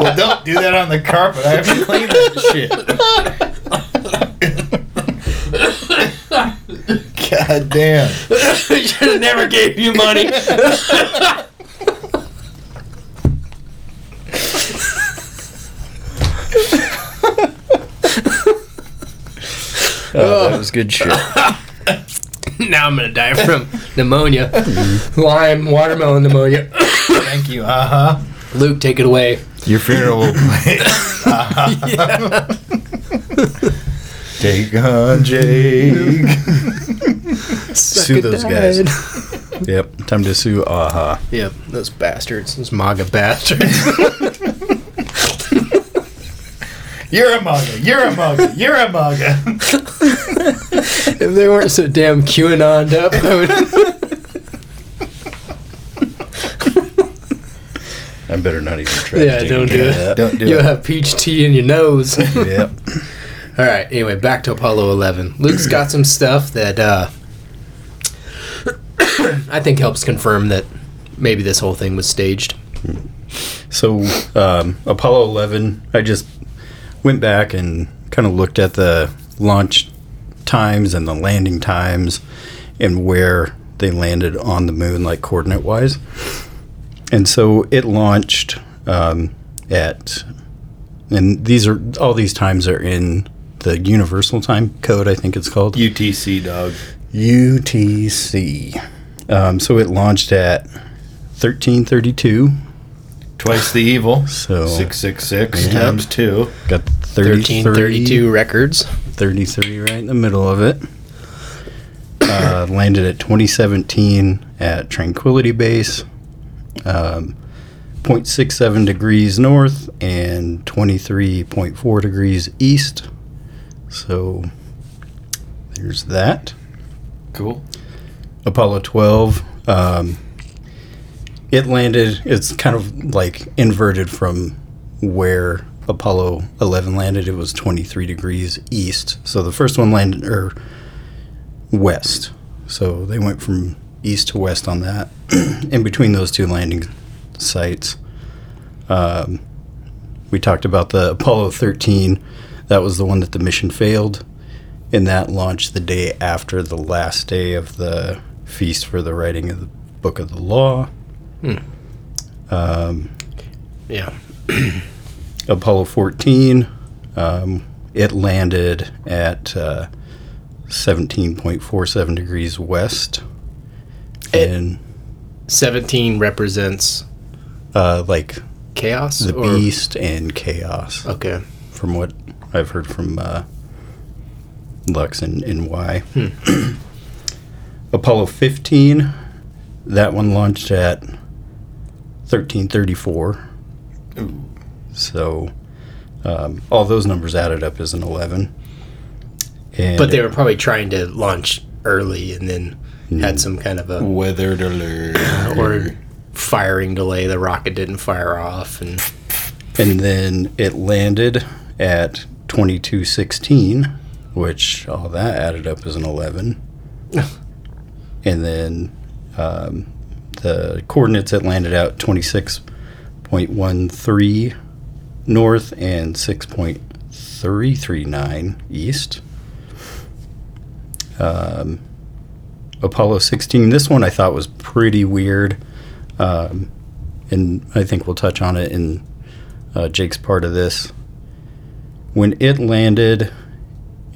[SPEAKER 6] Well, don't do that on the carpet. I have to clean that shit. God damn.
[SPEAKER 5] Should have never gave you money.
[SPEAKER 7] Oh, that was good shit.
[SPEAKER 5] now I'm gonna die from pneumonia, lime, watermelon pneumonia.
[SPEAKER 6] Thank you. Uh huh.
[SPEAKER 5] Luke, take it away.
[SPEAKER 6] Your funeral will play. Take on Jake. Sue those guys.
[SPEAKER 7] yep, time to sue Aha.
[SPEAKER 5] Yep, those bastards, those MAGA bastards.
[SPEAKER 6] You're a mugger. You're a mugger. You're a mugger.
[SPEAKER 5] if they weren't so damn QAnoned up, I would.
[SPEAKER 7] I better not even try.
[SPEAKER 5] Yeah,
[SPEAKER 7] to
[SPEAKER 5] don't do it.
[SPEAKER 6] Don't do it.
[SPEAKER 5] You'll
[SPEAKER 6] it.
[SPEAKER 5] have peach tea in your nose.
[SPEAKER 7] Yep.
[SPEAKER 5] All right. Anyway, back to Apollo 11. Luke's got some stuff that uh, I think helps confirm that maybe this whole thing was staged.
[SPEAKER 7] So, um, Apollo 11, I just went back and kind of looked at the launch times and the landing times and where they landed on the moon, like coordinate wise. And so it launched um, at, and these are, all these times are in the Universal Time Code, I think it's called.
[SPEAKER 6] UTC dog.
[SPEAKER 7] UTC. Um, so it launched at 1332.
[SPEAKER 6] Twice the evil.
[SPEAKER 7] So-
[SPEAKER 6] six six six
[SPEAKER 7] Yeah.
[SPEAKER 6] times two.
[SPEAKER 7] Got 33,
[SPEAKER 5] 1332 records.
[SPEAKER 7] 33 right in the middle of it. Uh, landed at 2017 at Tranquility Base, um, 0.67 degrees north and 23.4 degrees east. So there's that.
[SPEAKER 6] Cool.
[SPEAKER 7] Apollo 12. Um, it landed, it's kind of like inverted from where Apollo 11 landed. It was 23 degrees east. So the first one landed, or west. So they went from east to west on that. In between those two landing sites, um, we talked about the Apollo 13. That was the one that the mission failed and that launched the day after the last day of the feast for the writing of the book of the law. Um,
[SPEAKER 5] Yeah.
[SPEAKER 7] Apollo 14, um, it landed at uh, 17.47 degrees west.
[SPEAKER 5] It-
[SPEAKER 7] and
[SPEAKER 5] 17 represents
[SPEAKER 7] uh, like
[SPEAKER 5] chaos?
[SPEAKER 7] the
[SPEAKER 5] or-
[SPEAKER 7] beast and chaos,
[SPEAKER 5] Okay.
[SPEAKER 7] from what I've heard from uh, Lux and, and Y. Apollo 15, that one launched at 1334. So um, all those numbers added up as an 11. And
[SPEAKER 5] But they were probably trying to launch early and then had some kind of a
[SPEAKER 6] Weathered alert.
[SPEAKER 5] or firing delay. The rocket didn't fire off, and
[SPEAKER 7] and then it landed at 2216, which all that added up as an 11. and then um, the coordinates it landed out 26.13 north and 6.339 east. Um, Apollo 16, this one I thought was pretty weird. Um, and I think we'll touch on it in uh, Jake's part of this. When it landed,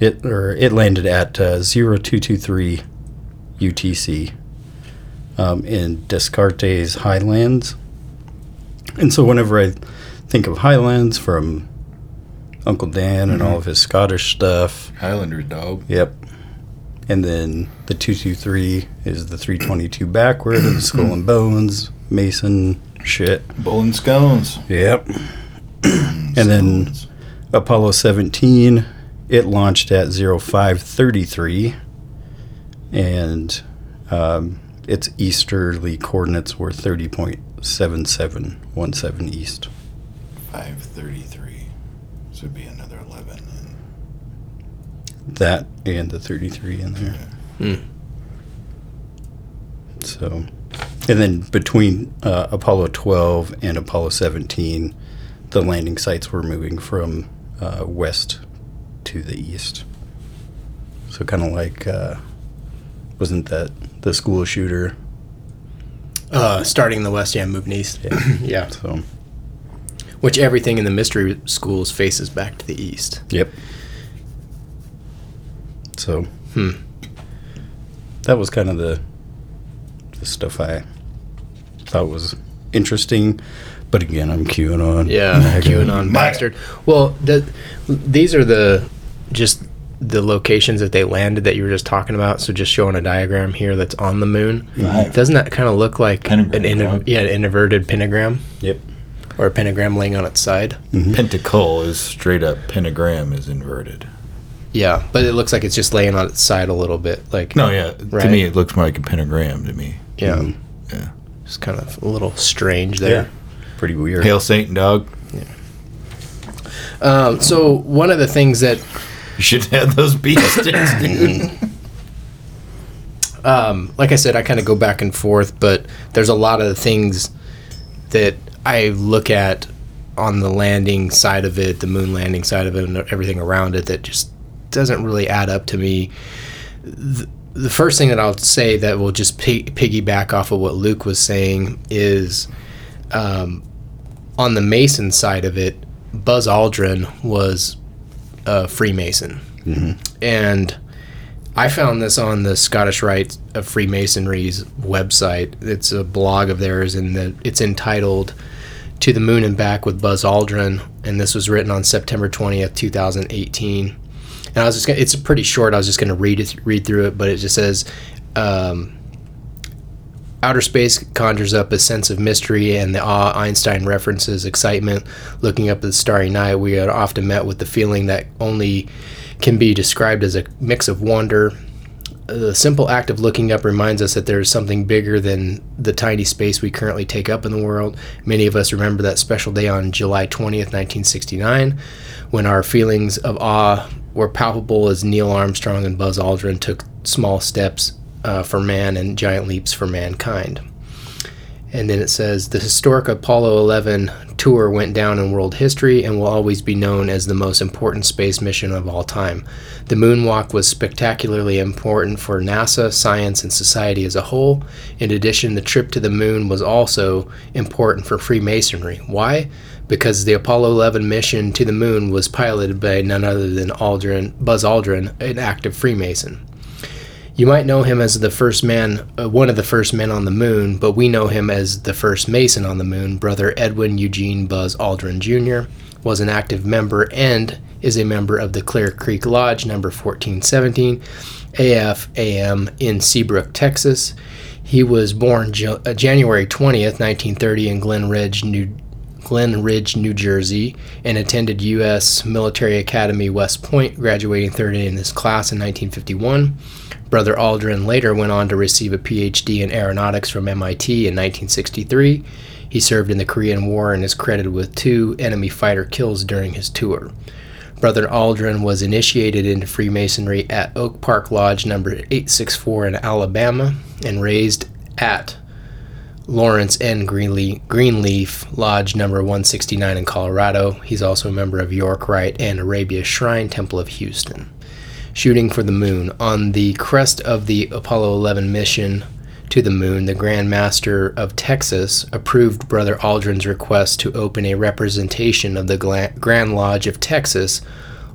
[SPEAKER 7] it or it landed at uh, 0223 UTC um, in Descartes Highlands. And so whenever I think of Highlands from Uncle Dan and all of his Scottish stuff,
[SPEAKER 6] Highlander dog.
[SPEAKER 7] Yep. And then the 223 is the 322 backward of the skull and bones, Mason shit.
[SPEAKER 6] Bull and scones.
[SPEAKER 7] Yep. and then Apollo 17, it launched at 0533. And um, its easterly coordinates were 30.7717 east.
[SPEAKER 6] 533. So it'd be another 11. And
[SPEAKER 7] That and the 33 in there.
[SPEAKER 5] Hmm.
[SPEAKER 7] So, and then between uh, Apollo 12 and Apollo 17, the landing sites were moving from uh, west to the east. So kind of like, uh, wasn't that the school shooter?
[SPEAKER 5] Uh, starting in the west, yeah, moving east. yeah.
[SPEAKER 7] So
[SPEAKER 5] Which everything in the mystery schools faces back to the east.
[SPEAKER 7] Yep. So,
[SPEAKER 5] Hmm.
[SPEAKER 7] that was kind of the the stuff I thought was interesting. But again, I'm QAnon.
[SPEAKER 5] Yeah, QAnon bastard. Well, the, these are the just the locations that they landed that you were just talking about. So just showing a diagram here that's on the moon.
[SPEAKER 6] Right.
[SPEAKER 5] Doesn't that kind of look like
[SPEAKER 6] Pentagram,
[SPEAKER 5] an inter- yeah an inverted pentagram
[SPEAKER 7] Yep.
[SPEAKER 5] or a pentagram laying on its side?
[SPEAKER 6] Pentacle is straight up pentagram is inverted.
[SPEAKER 5] Yeah, but it looks like it's just laying on its side a little bit. Like
[SPEAKER 6] No, yeah.
[SPEAKER 5] Right.
[SPEAKER 6] To me, it looks more like a pentagram to me.
[SPEAKER 5] yeah,
[SPEAKER 6] Yeah.
[SPEAKER 5] it's kind of a little strange there. Yeah.
[SPEAKER 7] Pretty weird.
[SPEAKER 6] Hail Satan, dog. Yeah.
[SPEAKER 5] Um, so one of the things that
[SPEAKER 6] You should have those beat sticks, dude.
[SPEAKER 5] um, like I said, I kind of go back and forth, but there's a lot of the things that I look at on the landing side of it, the moon landing side of it, and everything around it that just doesn't really add up to me. The, the first thing that I'll say that will just pi- piggyback off of what Luke was saying is um, on the Mason side of it, Buzz Aldrin was a Freemason. And I found this on the Scottish Rite of Freemasonry's website. It's a blog of theirs, and the, it's entitled "To the Moon and Back with Buzz Aldrin," and this was written on September twentieth, two thousand eighteen. And I was just gonna, it's pretty short. I was just going to read it, read through it, but it just says. Um, Outer space conjures up a sense of mystery and the awe Einstein references excitement. Looking up at the starry night, we are often met with the feeling that only can be described as a mix of wonder. The simple act of looking up reminds us that there is something bigger than the tiny space we currently take up in the world. Many of us remember that special day on July 20th, 1969, when our feelings of awe were palpable as Neil Armstrong and Buzz Aldrin took small steps uh, for man and giant leaps for mankind. And then it says the historic Apollo 11 tour went down in world history and will always be known as the most important space mission of all time. The moonwalk was spectacularly important for NASA, science, and society as a whole. In addition, the trip to the moon was also important for Freemasonry. Why? Because the Apollo 11 mission to the moon was piloted by none other than Aldrin, Buzz Aldrin, an active Freemason. You might know him as the first man, uh, one of the first men on the moon, but we know him as the first Mason on the moon. Brother Edwin Eugene Buzz Aldrin Jr. was an active member and is a member of the Clear Creek Lodge, number 1417, AFAM in Seabrook, Texas. He was born uh, January 20th, 1930, in Glen Ridge, New Glen Ridge, New Jersey, and attended U.S. Military Academy West Point, graduating third in his class in 1951. Brother Aldrin later went on to receive a PhD in aeronautics from MIT in 1963. He served in the Korean War and is credited with two enemy fighter kills during his tour. Brother Aldrin was initiated into Freemasonry at Oak Park Lodge number 864 in Alabama and raised at Lawrence N. Greenleaf, Greenleaf Lodge number 169 in Colorado. He's also a member of York Rite and Arabia Shrine Temple of Houston. Shooting for the moon. On the crest of the Apollo 11 mission to the moon, the Grand Master of Texas approved Brother Aldrin's request to open a representation of the Grand Lodge of Texas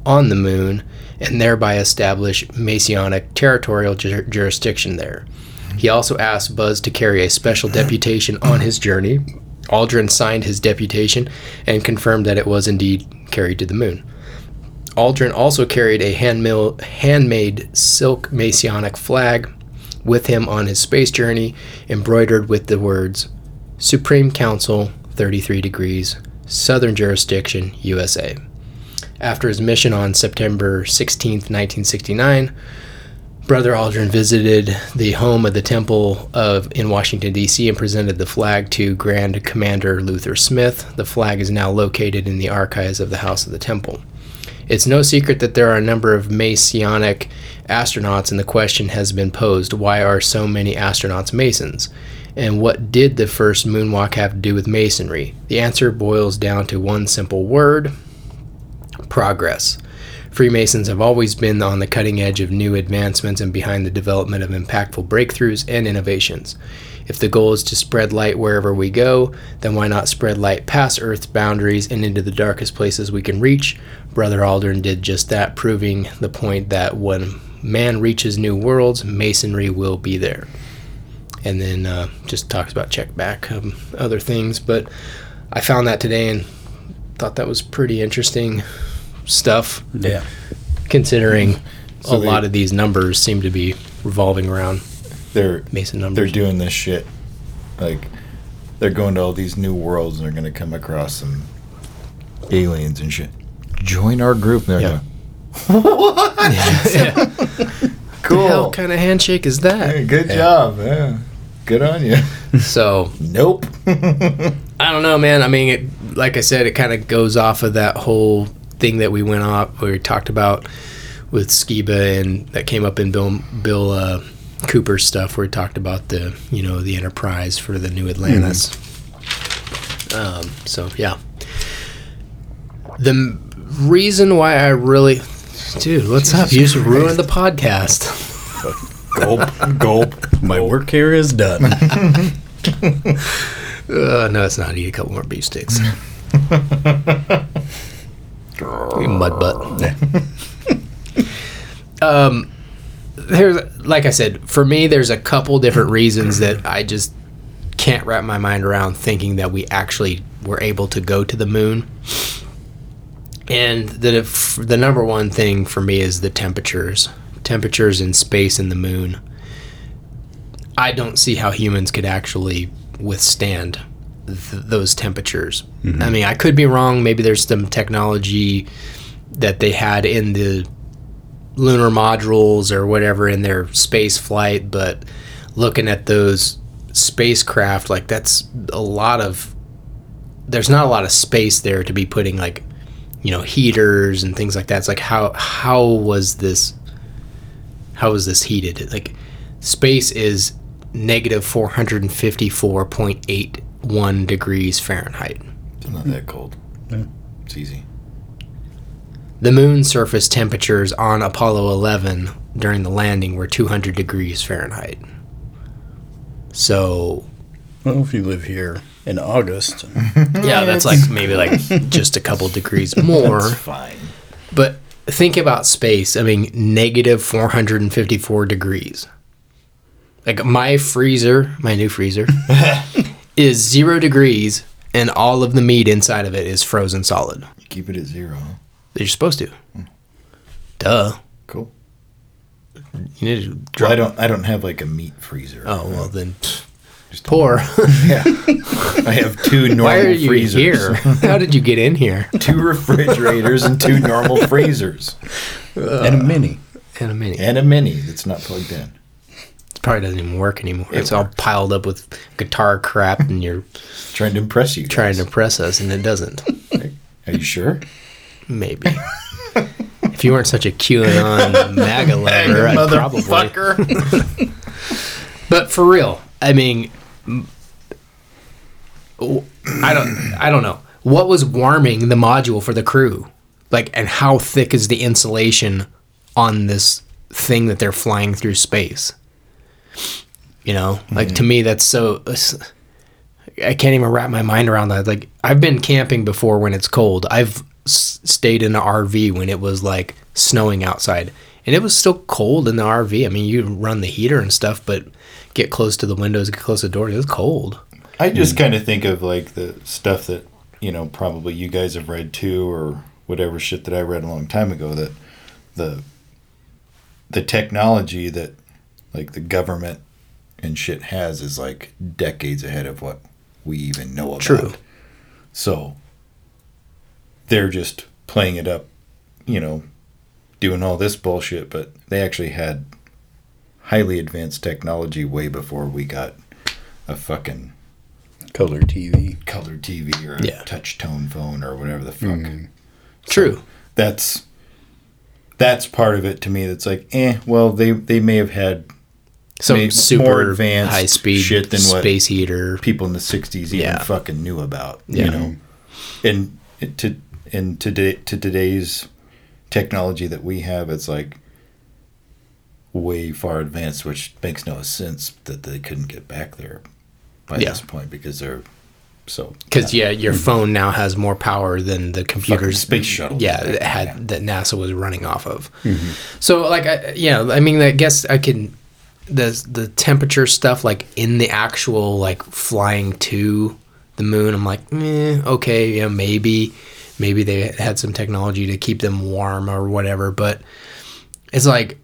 [SPEAKER 5] on the moon and thereby establish Masonic territorial jur- jurisdiction there. He also asked Buzz to carry a special deputation on his journey. Aldrin signed his deputation and confirmed that it was indeed carried to the moon. Aldrin also carried a handmill, handmade silk Masonic flag with him on his space journey, embroidered with the words Supreme Council, 33 degrees, Southern Jurisdiction, USA. After his mission on September 16, 1969, Brother Aldrin visited the home of the Temple of in Washington D.C. and presented the flag to Grand Commander Luther Smith. The flag is now located in the archives of the House of the Temple. It's no secret that there are a number of Masonic astronauts, and the question has been posed why are so many astronauts Masons? And what did the first moonwalk have to do with masonry? The answer boils down to one simple word progress. Freemasons have always been on the cutting edge of new advancements and behind the development of impactful breakthroughs and innovations. If the goal is to spread light wherever we go, then why not spread light past Earth's boundaries and into the darkest places we can reach? Brother Aldrin did just that, proving the point that when man reaches new worlds, masonry will be there. And then uh, just talks about check back, um, other things. But I found that today and thought that was pretty interesting stuff,
[SPEAKER 7] Yeah.
[SPEAKER 5] considering
[SPEAKER 6] So
[SPEAKER 5] a
[SPEAKER 6] they-
[SPEAKER 5] lot of these numbers seem to be revolving around
[SPEAKER 6] They're
[SPEAKER 5] Mason numbers.
[SPEAKER 6] they're doing this shit. Like they're going to all these new worlds and they're gonna come across some aliens and shit. Join our group. And they're
[SPEAKER 5] Yeah.
[SPEAKER 6] going, what? cool.
[SPEAKER 5] hell kind of handshake is that?
[SPEAKER 6] Hey, good job. Yeah. Good on you.
[SPEAKER 5] So
[SPEAKER 6] nope.
[SPEAKER 5] I don't know, man. I mean, it, like I said, it kind of goes off of that whole thing that we went off where we talked about with Skiba and that came up in Bill Bill uh, Cooper's stuff where he talked about the you know the Enterprise for the New Atlantis. Um, so yeah, the m- reason why I really, dude, what's up? You just ruined the podcast.
[SPEAKER 6] gulp. Gulp.
[SPEAKER 7] My work here is done.
[SPEAKER 5] Uh, no, it's not. Eat a couple more beef sticks. You Mud butt. um, there's like I said, for me, there's a couple different reasons that I just can't wrap my mind around thinking that we actually were able to go to the moon. And the the number one thing for me is the temperatures. Temperatures in space and the moon. I don't see how humans could actually withstand th- those temperatures. Mm-hmm. I mean, I could be wrong. Maybe there's some technology that they had in the lunar modules or whatever in their space flight, but looking at those spacecraft, like that's a lot of. There's not a lot of space there to be putting like, you know, heaters and things like that. It's like how how was this? How was this heated? Like, space is negative 454.81 degrees Fahrenheit.
[SPEAKER 6] It's not that cold. It's easy.
[SPEAKER 5] The moon surface temperatures on Apollo 11 during the landing were 200 degrees Fahrenheit. So,
[SPEAKER 7] well, if you live here in August,
[SPEAKER 5] yeah, that's like maybe like just a couple degrees more.
[SPEAKER 6] It's fine.
[SPEAKER 5] But think about space. I mean, negative 454 degrees. Like my freezer, my new freezer, is zero degrees, and all of the meat inside of it is frozen solid.
[SPEAKER 6] You keep it at zero. Huh?
[SPEAKER 5] You're supposed to. Hmm. Duh.
[SPEAKER 6] Cool.
[SPEAKER 5] You need to
[SPEAKER 6] Well. I don't. I don't have like a meat freezer.
[SPEAKER 5] oh well, then pfft,
[SPEAKER 6] Just
[SPEAKER 5] poor.
[SPEAKER 6] Yeah. I have two normal
[SPEAKER 5] Why are you
[SPEAKER 6] freezers.
[SPEAKER 5] here? How did you get in here?
[SPEAKER 6] two refrigerators and two normal freezers
[SPEAKER 7] and a mini.
[SPEAKER 5] And a mini.
[SPEAKER 6] and a mini that's not plugged in.
[SPEAKER 5] It probably doesn't even work anymore. it's all piled up with guitar crap, and you're
[SPEAKER 6] Trying to impress you.
[SPEAKER 5] trying
[SPEAKER 6] guys.
[SPEAKER 5] to impress us, and it doesn't.
[SPEAKER 6] Are you sure?
[SPEAKER 5] Maybe. if you weren't such a QAnon MAGA lover, I'd probably. But for real, I mean, I don't, I don't know what was warming the module for the crew, like, and how thick is the insulation on this thing that they're flying through space. You know, like to mm-hmm. me, that's so. I can't even wrap my mind around that. Like, I've been camping before when it's cold. I've s- stayed in an RV when it was like snowing outside, and it was still cold in the RV. I mean, you run the heater and stuff, but get close to the windows, get close to the door. It was cold.
[SPEAKER 6] I just mm. kind of think of like the stuff that you know probably you guys have read too, or whatever shit that I read a long time ago. That the the technology that like the government and shit has is like decades ahead of what we even know about.
[SPEAKER 5] True.
[SPEAKER 6] So they're just playing it up, you know, doing all this bullshit, but they actually had highly advanced technology way before we got a fucking
[SPEAKER 7] Color TV.
[SPEAKER 6] color TV or a
[SPEAKER 5] Yeah.
[SPEAKER 6] touch tone phone or whatever the fuck.
[SPEAKER 5] True.
[SPEAKER 6] That's that's part of it to me. That's like, eh. Well, they they may have had
[SPEAKER 5] some
[SPEAKER 6] Maybe
[SPEAKER 5] super
[SPEAKER 6] more advanced
[SPEAKER 5] high speed
[SPEAKER 6] shit than what
[SPEAKER 5] space heater.
[SPEAKER 6] people in the '60s even
[SPEAKER 5] Yeah.
[SPEAKER 6] fucking knew about.
[SPEAKER 5] Yeah.
[SPEAKER 6] You know, and to and today to today's technology that we have, it's like way far advanced, which makes no sense that they couldn't get back there by
[SPEAKER 5] Yeah.
[SPEAKER 6] this point because they're so
[SPEAKER 5] Because yeah, your mm-hmm. phone now has more power than the computer's
[SPEAKER 6] space shuttle
[SPEAKER 5] Yeah, that had
[SPEAKER 6] yeah.
[SPEAKER 5] that NASA was running off of. Mm-hmm. So like, I, yeah, I mean, I guess I can the the temperature stuff like in the actual like flying to the moon. I'm like, eh, okay, yeah, maybe maybe they had some technology to keep them warm or whatever, but it's like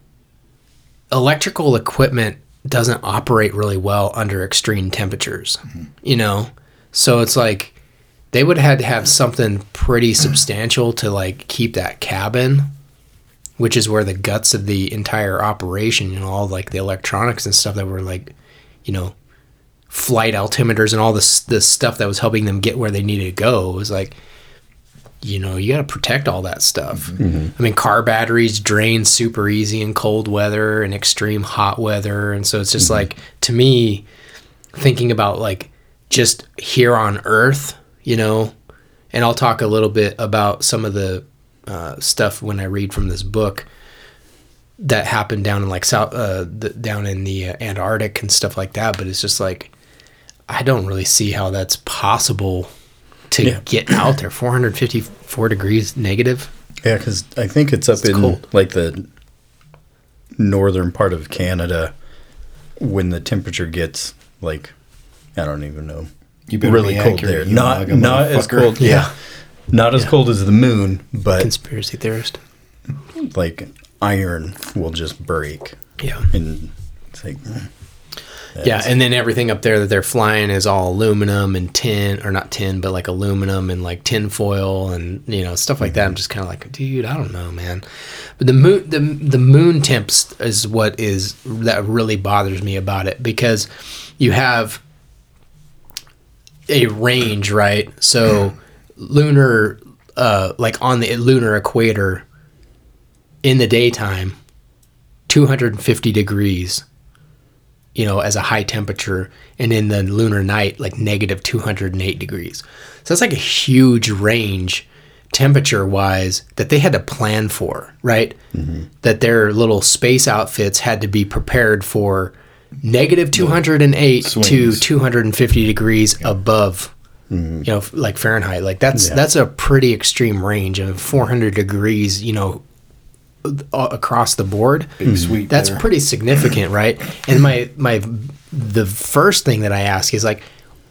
[SPEAKER 5] electrical equipment doesn't operate really well under extreme temperatures, you know? So it's like they would have had to have something pretty substantial to like keep that cabin, which is where the guts of the entire operation, you know, all like the electronics and stuff that were like, you know, flight altimeters and all this this stuff that was helping them get where they needed to go was like you know, you got to protect all that stuff. Mm-hmm. Mm-hmm. I mean, car batteries drain super easy in cold weather and extreme hot weather. And so it's just mm-hmm. like, to me, thinking about like just here on Earth, you know, and I'll talk a little bit about some of the uh, stuff when I read from this book that happened down in like South, uh, the, down in the uh, Antarctic and stuff like that. But it's just like, I don't really see how that's possible to
[SPEAKER 7] Yeah.
[SPEAKER 5] get out there 454 degrees negative
[SPEAKER 7] Yeah, because I think it's up
[SPEAKER 5] It's
[SPEAKER 7] in
[SPEAKER 5] cold.
[SPEAKER 7] like the northern part of Canada when the temperature gets like I don't even know
[SPEAKER 6] You better
[SPEAKER 7] really cold
[SPEAKER 6] accurate,
[SPEAKER 7] there. Not not as
[SPEAKER 6] motherfucker.
[SPEAKER 7] cold. Yeah, not as cold as the moon, but
[SPEAKER 5] conspiracy theorist.
[SPEAKER 7] like iron will just break,
[SPEAKER 5] yeah.
[SPEAKER 7] And it's like mm,
[SPEAKER 5] yeah and then everything up there that they're flying is all aluminum and tin or not tin but like aluminum and like tin foil and you know stuff like that. I'm just kind of like dude i don't know man. But the moon the, the moon temps is what is that really bothers me about it because you have a range right? So lunar uh like on the lunar equator in the daytime 250 degrees you know, as a high temperature, and in the lunar night, like negative 208 degrees. So that's like a huge range temperature wise that they had to plan for, right? That their little space outfits had to be prepared for negative 208 to 250 degrees above. You know, like Fahrenheit, like that's that's a pretty extreme range of 400 degrees. You know, across the board.
[SPEAKER 6] Big mm-hmm. sweet.
[SPEAKER 5] That's
[SPEAKER 6] there.
[SPEAKER 5] pretty significant, right? And my my the first thing that I ask is like,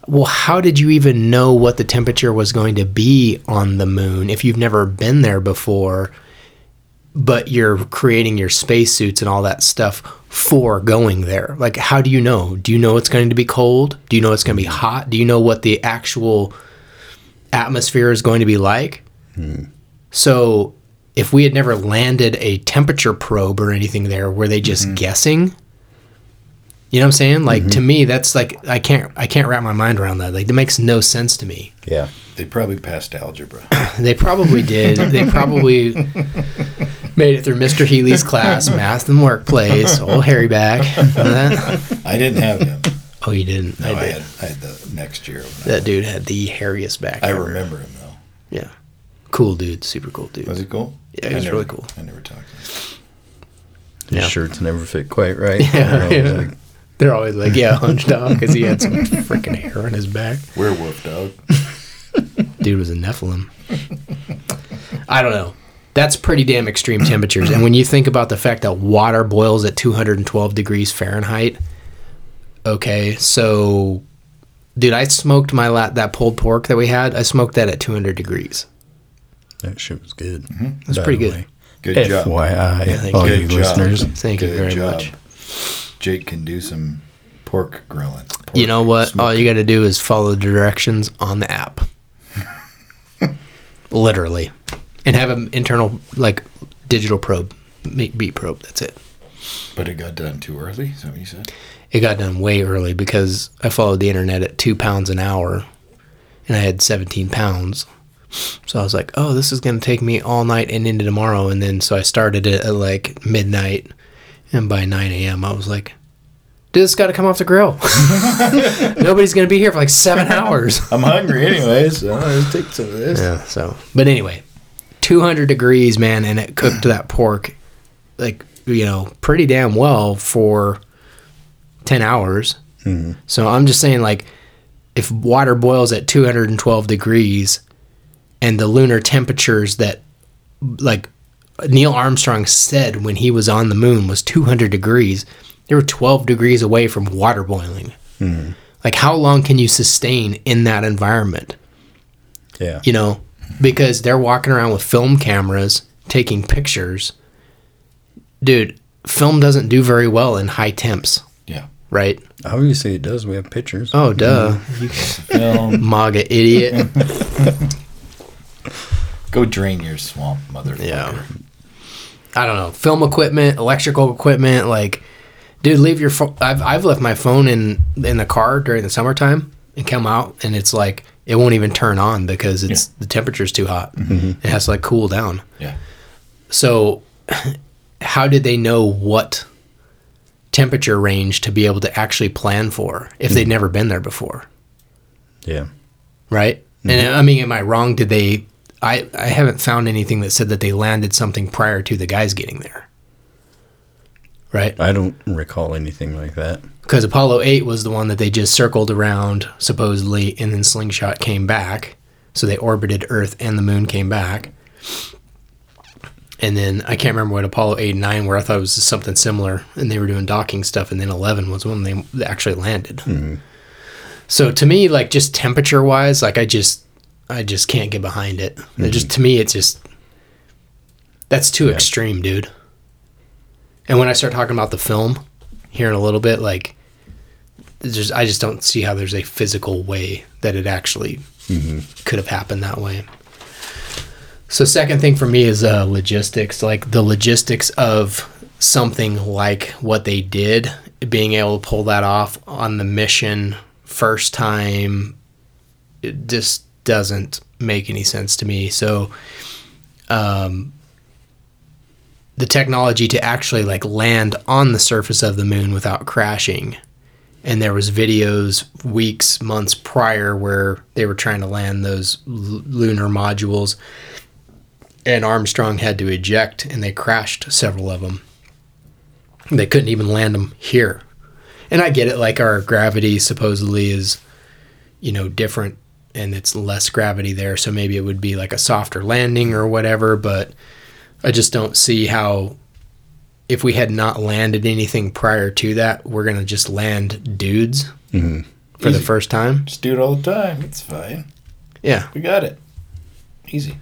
[SPEAKER 5] well, how did you even know what the temperature was going to be on the moon if you've never been there before? But you're creating your spacesuits and all that stuff for going there. Like, how do you know? Do you know it's going to be cold? Do you know it's going to be hot? Do you know what the actual atmosphere is going to be like? Hmm. So, if we had never landed a temperature probe or anything there, were they just mm-hmm. guessing? You know what I'm saying? Like to mm-hmm. me, that's like I can't I can't wrap my mind around that. Like that makes no sense to me.
[SPEAKER 7] yeah.
[SPEAKER 6] They probably passed algebra.
[SPEAKER 5] They probably did. They probably made it through Mr. Healy's class, math and workplace. Old Harry back.
[SPEAKER 6] I didn't have him.
[SPEAKER 5] Oh, you didn't.
[SPEAKER 6] No,
[SPEAKER 5] I
[SPEAKER 6] I
[SPEAKER 5] did.
[SPEAKER 6] had, I had the next year. when
[SPEAKER 5] That dude had the hairiest back.
[SPEAKER 6] I, I
[SPEAKER 5] ever.
[SPEAKER 6] remember him though.
[SPEAKER 5] Yeah, cool dude. Super cool dude.
[SPEAKER 6] Was he cool?
[SPEAKER 5] Yeah, he was
[SPEAKER 6] never-
[SPEAKER 5] really cool.
[SPEAKER 6] I never talked to him.
[SPEAKER 7] His
[SPEAKER 5] Yeah.
[SPEAKER 7] shirts never fit quite right.
[SPEAKER 5] Yeah,
[SPEAKER 7] You know,
[SPEAKER 5] yeah.
[SPEAKER 7] like,
[SPEAKER 5] They're always like, yeah, hunched dog, because he had some freaking hair on his back.
[SPEAKER 6] Werewolf dog.
[SPEAKER 5] dude was a Nephilim. I don't know. That's pretty damn extreme temperatures. And when you think about the fact that water boils at 212 degrees Fahrenheit, okay, so, dude, I smoked my la- that pulled pork that we had. I smoked that at 200 degrees.
[SPEAKER 7] that shit was good.
[SPEAKER 5] Mm-hmm.
[SPEAKER 7] That's
[SPEAKER 5] pretty
[SPEAKER 7] the
[SPEAKER 5] good.
[SPEAKER 7] way.
[SPEAKER 6] Good job.
[SPEAKER 7] FYI,
[SPEAKER 5] Yeah, thank
[SPEAKER 7] all
[SPEAKER 5] you.
[SPEAKER 7] you
[SPEAKER 6] Good job.
[SPEAKER 7] listeners.
[SPEAKER 5] Thank you very
[SPEAKER 6] job.
[SPEAKER 5] much.
[SPEAKER 6] Jake can do some pork grilling. Pork
[SPEAKER 5] You know what? All you got to do is follow the directions on the app. Literally. And have an internal, like, digital probe, beat probe. That's it.
[SPEAKER 6] But it got done too early. Is that what you said?
[SPEAKER 5] it got done way early because I followed the internet at two pounds an hour and I had 17 pounds. So I was like, oh, this is going to take me all night and into tomorrow. And then so I started it at like midnight. And by 9 a.m., I was like, Dude, it's got to come off the grill. Nobody's gonna be here for like seven hours.
[SPEAKER 6] I'm hungry anyway, so let's take some of this.
[SPEAKER 5] Yeah. So, but anyway, 200 degrees, man, and it cooked that pork like you know pretty damn well for 10 hours. Mm-hmm. So I'm just saying, like, if water boils at 212 degrees, and the lunar temperatures that, like, Neil Armstrong said when he was on the moon was 200 degrees, they were 12 degrees away from water boiling. Mm-hmm. Like, how long can you sustain in that environment?
[SPEAKER 7] Yeah.
[SPEAKER 5] you know, because they're walking around with film cameras taking pictures. Dude, film doesn't do very well in high temps,
[SPEAKER 6] Yeah.
[SPEAKER 5] right?
[SPEAKER 7] Obviously, it does. We have pictures.
[SPEAKER 5] Oh, duh.
[SPEAKER 6] Film.
[SPEAKER 5] MAGA idiot.
[SPEAKER 6] Go drain your swamp, motherfucker.
[SPEAKER 5] Yeah. I don't know. Film equipment, electrical equipment, like, dude, leave your phone. I've, I've left my phone in in the car during the summertime and come out, and it's like it won't even turn on because it's the temperature's too hot. Mm-hmm. It has to like cool down.
[SPEAKER 6] Yeah.
[SPEAKER 5] So, how did they know what temperature range to be able to actually plan for if they'd mm-hmm. never been there before?
[SPEAKER 7] Yeah.
[SPEAKER 5] Right? Mm-hmm. And I mean, am I wrong? Did they? I I haven't found anything that said that they landed something prior to the guys getting there. Right?
[SPEAKER 7] I don't recall anything like that.
[SPEAKER 5] Because Apollo 8 was the one that they just circled around, supposedly, and then Slingshot came back. So they orbited Earth and the moon came back. And then I can't remember what Apollo 8 and 9 were. I thought it was something similar. And they were doing docking stuff. And then 11 was when they actually landed. Hmm. So to me, like just temperature wise, like I just, I just can't get behind it. It just hmm. to me, it's just that's too extreme, dude. And when I start talking about the film here in a little bit, like there's just, I just don't see how there's a physical way that it actually could have happened that way. So second thing for me is uh, logistics, like the logistics of something like what they did, being able to pull that off on the mission first time, it just doesn't make any sense to me. So, um, the technology to actually like land on the surface of the moon without crashing. And there was videos weeks months prior where they were trying to land those l- lunar modules. And armstrong had to eject and they crashed several of them they couldn't even land them here. And i get it like our gravity supposedly is you know different and it's less gravity there so maybe it would be like a softer landing or whatever but I just don't see how if we had not landed anything prior to that, we're gonna just land dudes mm-hmm. for the first time.
[SPEAKER 6] Just do it all the time. It's fine.
[SPEAKER 5] Yeah,
[SPEAKER 6] We got it. Easy.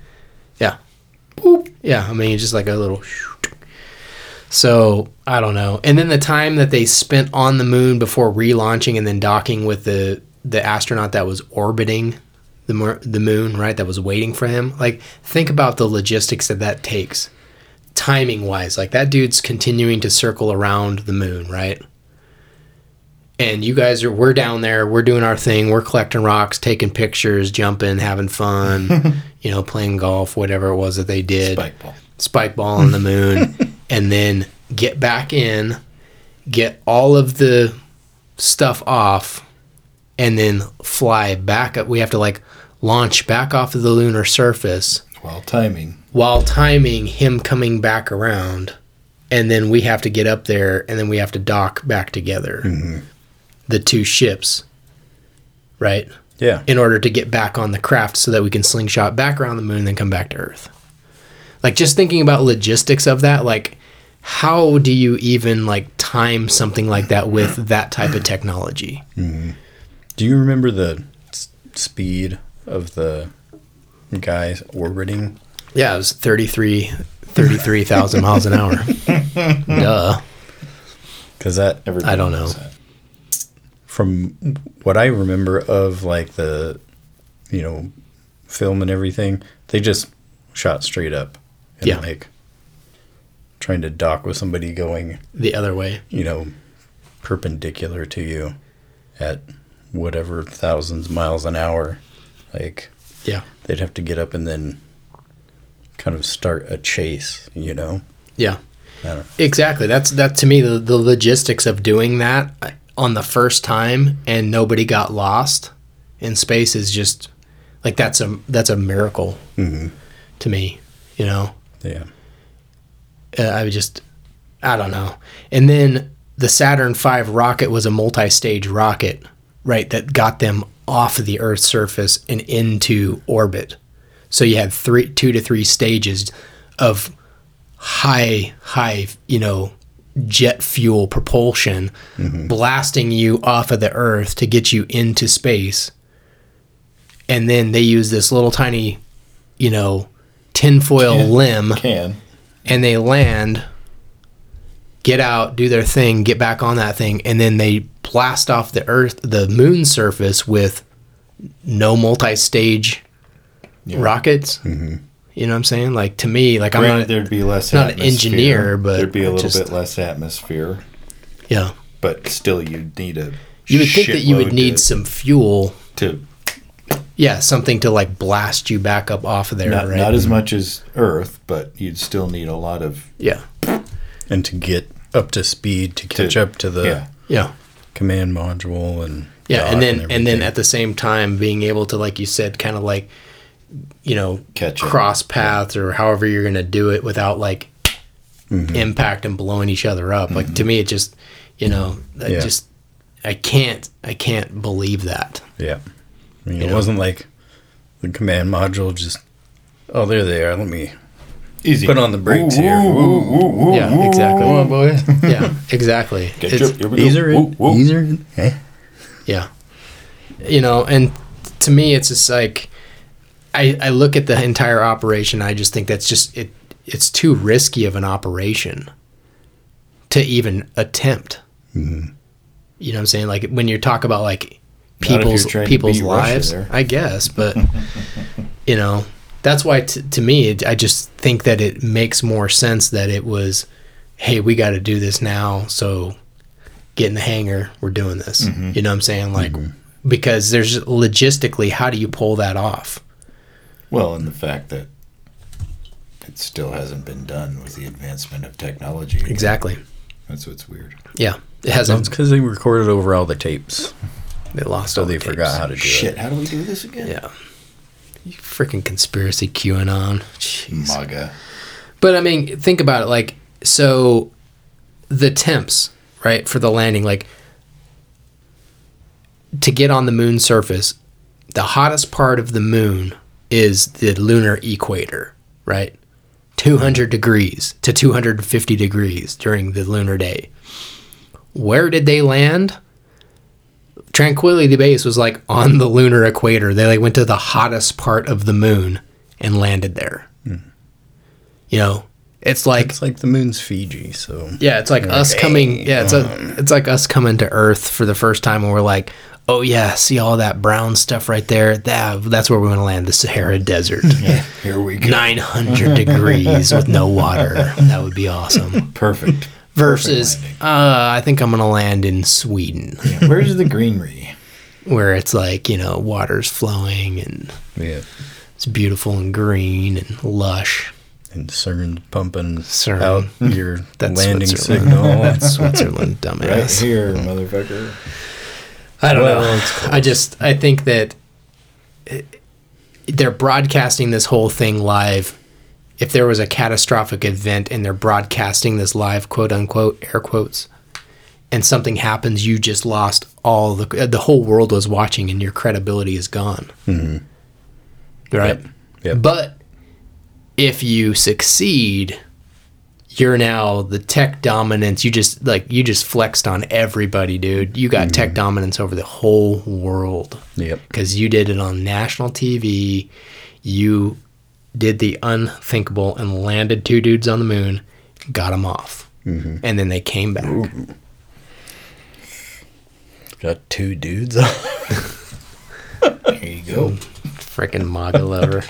[SPEAKER 5] yeah, Boop. yeah. I mean, just like a little. So I don't know. And then the time that they spent on the moon before relaunching and then docking with the the astronaut that was orbiting the the moon, right? That was waiting for him. Like, think about the logistics that that takes, timing wise. Like that dude's continuing to circle around the moon, right? And you guys are we're down there, we're doing our thing, we're collecting rocks, taking pictures, jumping, having fun, you know, playing golf, whatever it was that they did
[SPEAKER 6] Spike ball.
[SPEAKER 5] spike ball on the moon and then get back in, get all of the stuff off, and then fly back up. We have to like launch back off of the lunar surface
[SPEAKER 6] While timing.
[SPEAKER 5] while timing him coming back around. And then we have to get up there and then we have to dock back together. Mm-hmm. The two ships, right?
[SPEAKER 7] Yeah.
[SPEAKER 5] in order to get back on the craft so that we can slingshot back around the moon and then come back to Earth. Like just thinking about logistics of that, like how do you even like time something like that with that type of technology? Mm-hmm.
[SPEAKER 7] Do you remember the s- speed of the guys orbiting?
[SPEAKER 5] Yeah, it was 33 33,000 miles an hour. Duh.
[SPEAKER 7] Because that,
[SPEAKER 6] Everybody
[SPEAKER 5] I don't
[SPEAKER 6] knows
[SPEAKER 5] know.
[SPEAKER 6] that.
[SPEAKER 7] from what I remember of like the, you know, film and everything, they just shot straight up. And
[SPEAKER 5] Yeah.
[SPEAKER 7] Like trying to dock with somebody going,
[SPEAKER 5] The other way.
[SPEAKER 7] you know, perpendicular to you at whatever thousands miles an hour. Like
[SPEAKER 5] Yeah.
[SPEAKER 7] they'd have to get up and then kind of start a chase, you know?
[SPEAKER 5] Yeah. Exactly. That's that to me the, the logistics of doing that. On the first time and nobody got lost in space is just like that's a that's a miracle to me. You know,
[SPEAKER 7] Yeah.
[SPEAKER 5] uh, I would just I don't know. And then the Saturn V rocket was a multi-stage rocket, right? That got them off of the Earth's surface and into orbit. So you had three, two to three stages of high, high, you know, jet fuel propulsion, mm-hmm. blasting you off of the Earth to get you into space. And then they use this little tiny, you know, tinfoil LEM
[SPEAKER 6] Can.
[SPEAKER 5] and they land, get out, do their thing, get back on that thing, and then they blast off the Earth, the moon surface with no multi-stage rockets. Mm-hmm. You know what I'm saying? Like to me, like I'm not,
[SPEAKER 6] there'd be less.
[SPEAKER 5] not an engineer, but
[SPEAKER 6] there'd be a little
[SPEAKER 5] just-
[SPEAKER 6] bit less atmosphere.
[SPEAKER 5] yeah.
[SPEAKER 6] But still, you'd need a.
[SPEAKER 5] You would think that you would need
[SPEAKER 6] to,
[SPEAKER 5] some fuel,
[SPEAKER 6] to
[SPEAKER 5] yeah, something to like blast you back up off of there,
[SPEAKER 6] not,
[SPEAKER 5] right?
[SPEAKER 6] not as much as Earth, but you'd still need a lot of
[SPEAKER 5] yeah,
[SPEAKER 7] And to get up to speed to catch up to the
[SPEAKER 6] yeah.
[SPEAKER 5] yeah.
[SPEAKER 7] command module and
[SPEAKER 5] Yeah, and then and, then at the same time being able to, like you said, kind of like, you know,
[SPEAKER 6] Catch up.
[SPEAKER 5] cross paths or however you're gonna do it without like
[SPEAKER 7] Mm-hmm.
[SPEAKER 5] impact and blowing each other up. Like to me, it just, you know, I
[SPEAKER 7] Yeah.
[SPEAKER 5] just, I can't, I can't believe that.
[SPEAKER 7] yeah. I mean, it
[SPEAKER 5] know?
[SPEAKER 7] wasn't like the command module just oh there they are. Let me
[SPEAKER 6] Easy.
[SPEAKER 7] put on the brakes
[SPEAKER 6] Ooh,
[SPEAKER 7] here.
[SPEAKER 6] ooh, ooh,
[SPEAKER 5] Yeah, exactly.
[SPEAKER 6] ooh.
[SPEAKER 7] boys.
[SPEAKER 5] Yeah, exactly.
[SPEAKER 6] Get
[SPEAKER 5] It's-
[SPEAKER 6] your, we go.
[SPEAKER 7] Easer,
[SPEAKER 6] Woo, woo.
[SPEAKER 7] Eh?
[SPEAKER 5] Yeah. You know, and to me, it's just like I, I look at the entire operation. I just think that's just it. It's too risky of an operation to even attempt.
[SPEAKER 6] Mm-hmm.
[SPEAKER 5] You know what I'm saying? Like when you talk about like
[SPEAKER 6] Not if you're
[SPEAKER 5] people's people's lives. I guess, but you know, that's why t- to me, it, I just think that it makes more sense that it was, hey, we got to do this now, so get in the hangar, we're doing this.
[SPEAKER 6] Mm-hmm.
[SPEAKER 5] You know what I'm saying? Like because there's logistically, how do you pull that off?
[SPEAKER 6] Well, and the fact that it still hasn't been done with the advancement of technology.
[SPEAKER 5] Exactly.
[SPEAKER 6] That's what's weird.
[SPEAKER 5] Yeah, it hasn't.
[SPEAKER 7] because they recorded over all the tapes,
[SPEAKER 5] They lost.
[SPEAKER 7] so
[SPEAKER 5] all
[SPEAKER 7] they
[SPEAKER 5] the
[SPEAKER 7] forgot
[SPEAKER 5] tapes.
[SPEAKER 7] how to do
[SPEAKER 6] Shit,
[SPEAKER 7] it.
[SPEAKER 6] Shit, how do we do this again?
[SPEAKER 5] Yeah. You freaking conspiracy QAnon. Jeez.
[SPEAKER 6] MAGA.
[SPEAKER 5] But I mean, think about it. Like, so the temps, right, for the landing, like, to get on the moon surface, the hottest part of the moon is the lunar equator, right? 200 degrees to 250 degrees during the lunar day. Where did they land? Tranquility Base was like on the lunar equator. They like went to the hottest part of the moon and landed there. Hmm. You know, it's like
[SPEAKER 7] It's like the moon's Fiji, so
[SPEAKER 5] yeah, it's like us coming. Yeah, it's a, it's like us coming to Earth for the first time, and we're like, oh yeah, see all that brown stuff right there. That that's where we want to land, the Sahara Desert.
[SPEAKER 6] Here we go.
[SPEAKER 5] Nine hundred degrees with no water. That would be awesome.
[SPEAKER 6] Perfect.
[SPEAKER 5] Versus, uh, I think I'm gonna land in Sweden,
[SPEAKER 6] landing. Where's the greenery?
[SPEAKER 5] where it's like you know water's flowing and
[SPEAKER 7] yeah.
[SPEAKER 5] it's beautiful and green and lush.
[SPEAKER 7] And CERN's pumping
[SPEAKER 5] CERN.
[SPEAKER 7] out your
[SPEAKER 5] That's
[SPEAKER 7] landing signal.
[SPEAKER 5] That's Switzerland, dumbass.
[SPEAKER 6] Right here, motherfucker.
[SPEAKER 5] I don't
[SPEAKER 7] Well,
[SPEAKER 5] know. I just I think that it, they're broadcasting this whole thing live. If there was a catastrophic event and they're broadcasting this live, quote unquote, air quotes, and something happens, you just lost all the the whole world was watching and your credibility is gone. Mm-hmm. Right.
[SPEAKER 7] Yep. Yep.
[SPEAKER 5] But if you succeed, you're now the tech dominance. You just like you just flexed on everybody, dude. You got tech dominance over the whole world
[SPEAKER 7] Yep.
[SPEAKER 5] because you did it on national TV. You did the unthinkable and landed two dudes on the moon, got them off, mm-hmm. and then they came back.
[SPEAKER 7] Got two dudes.
[SPEAKER 6] There you go.
[SPEAKER 5] Freaking MAGA lover.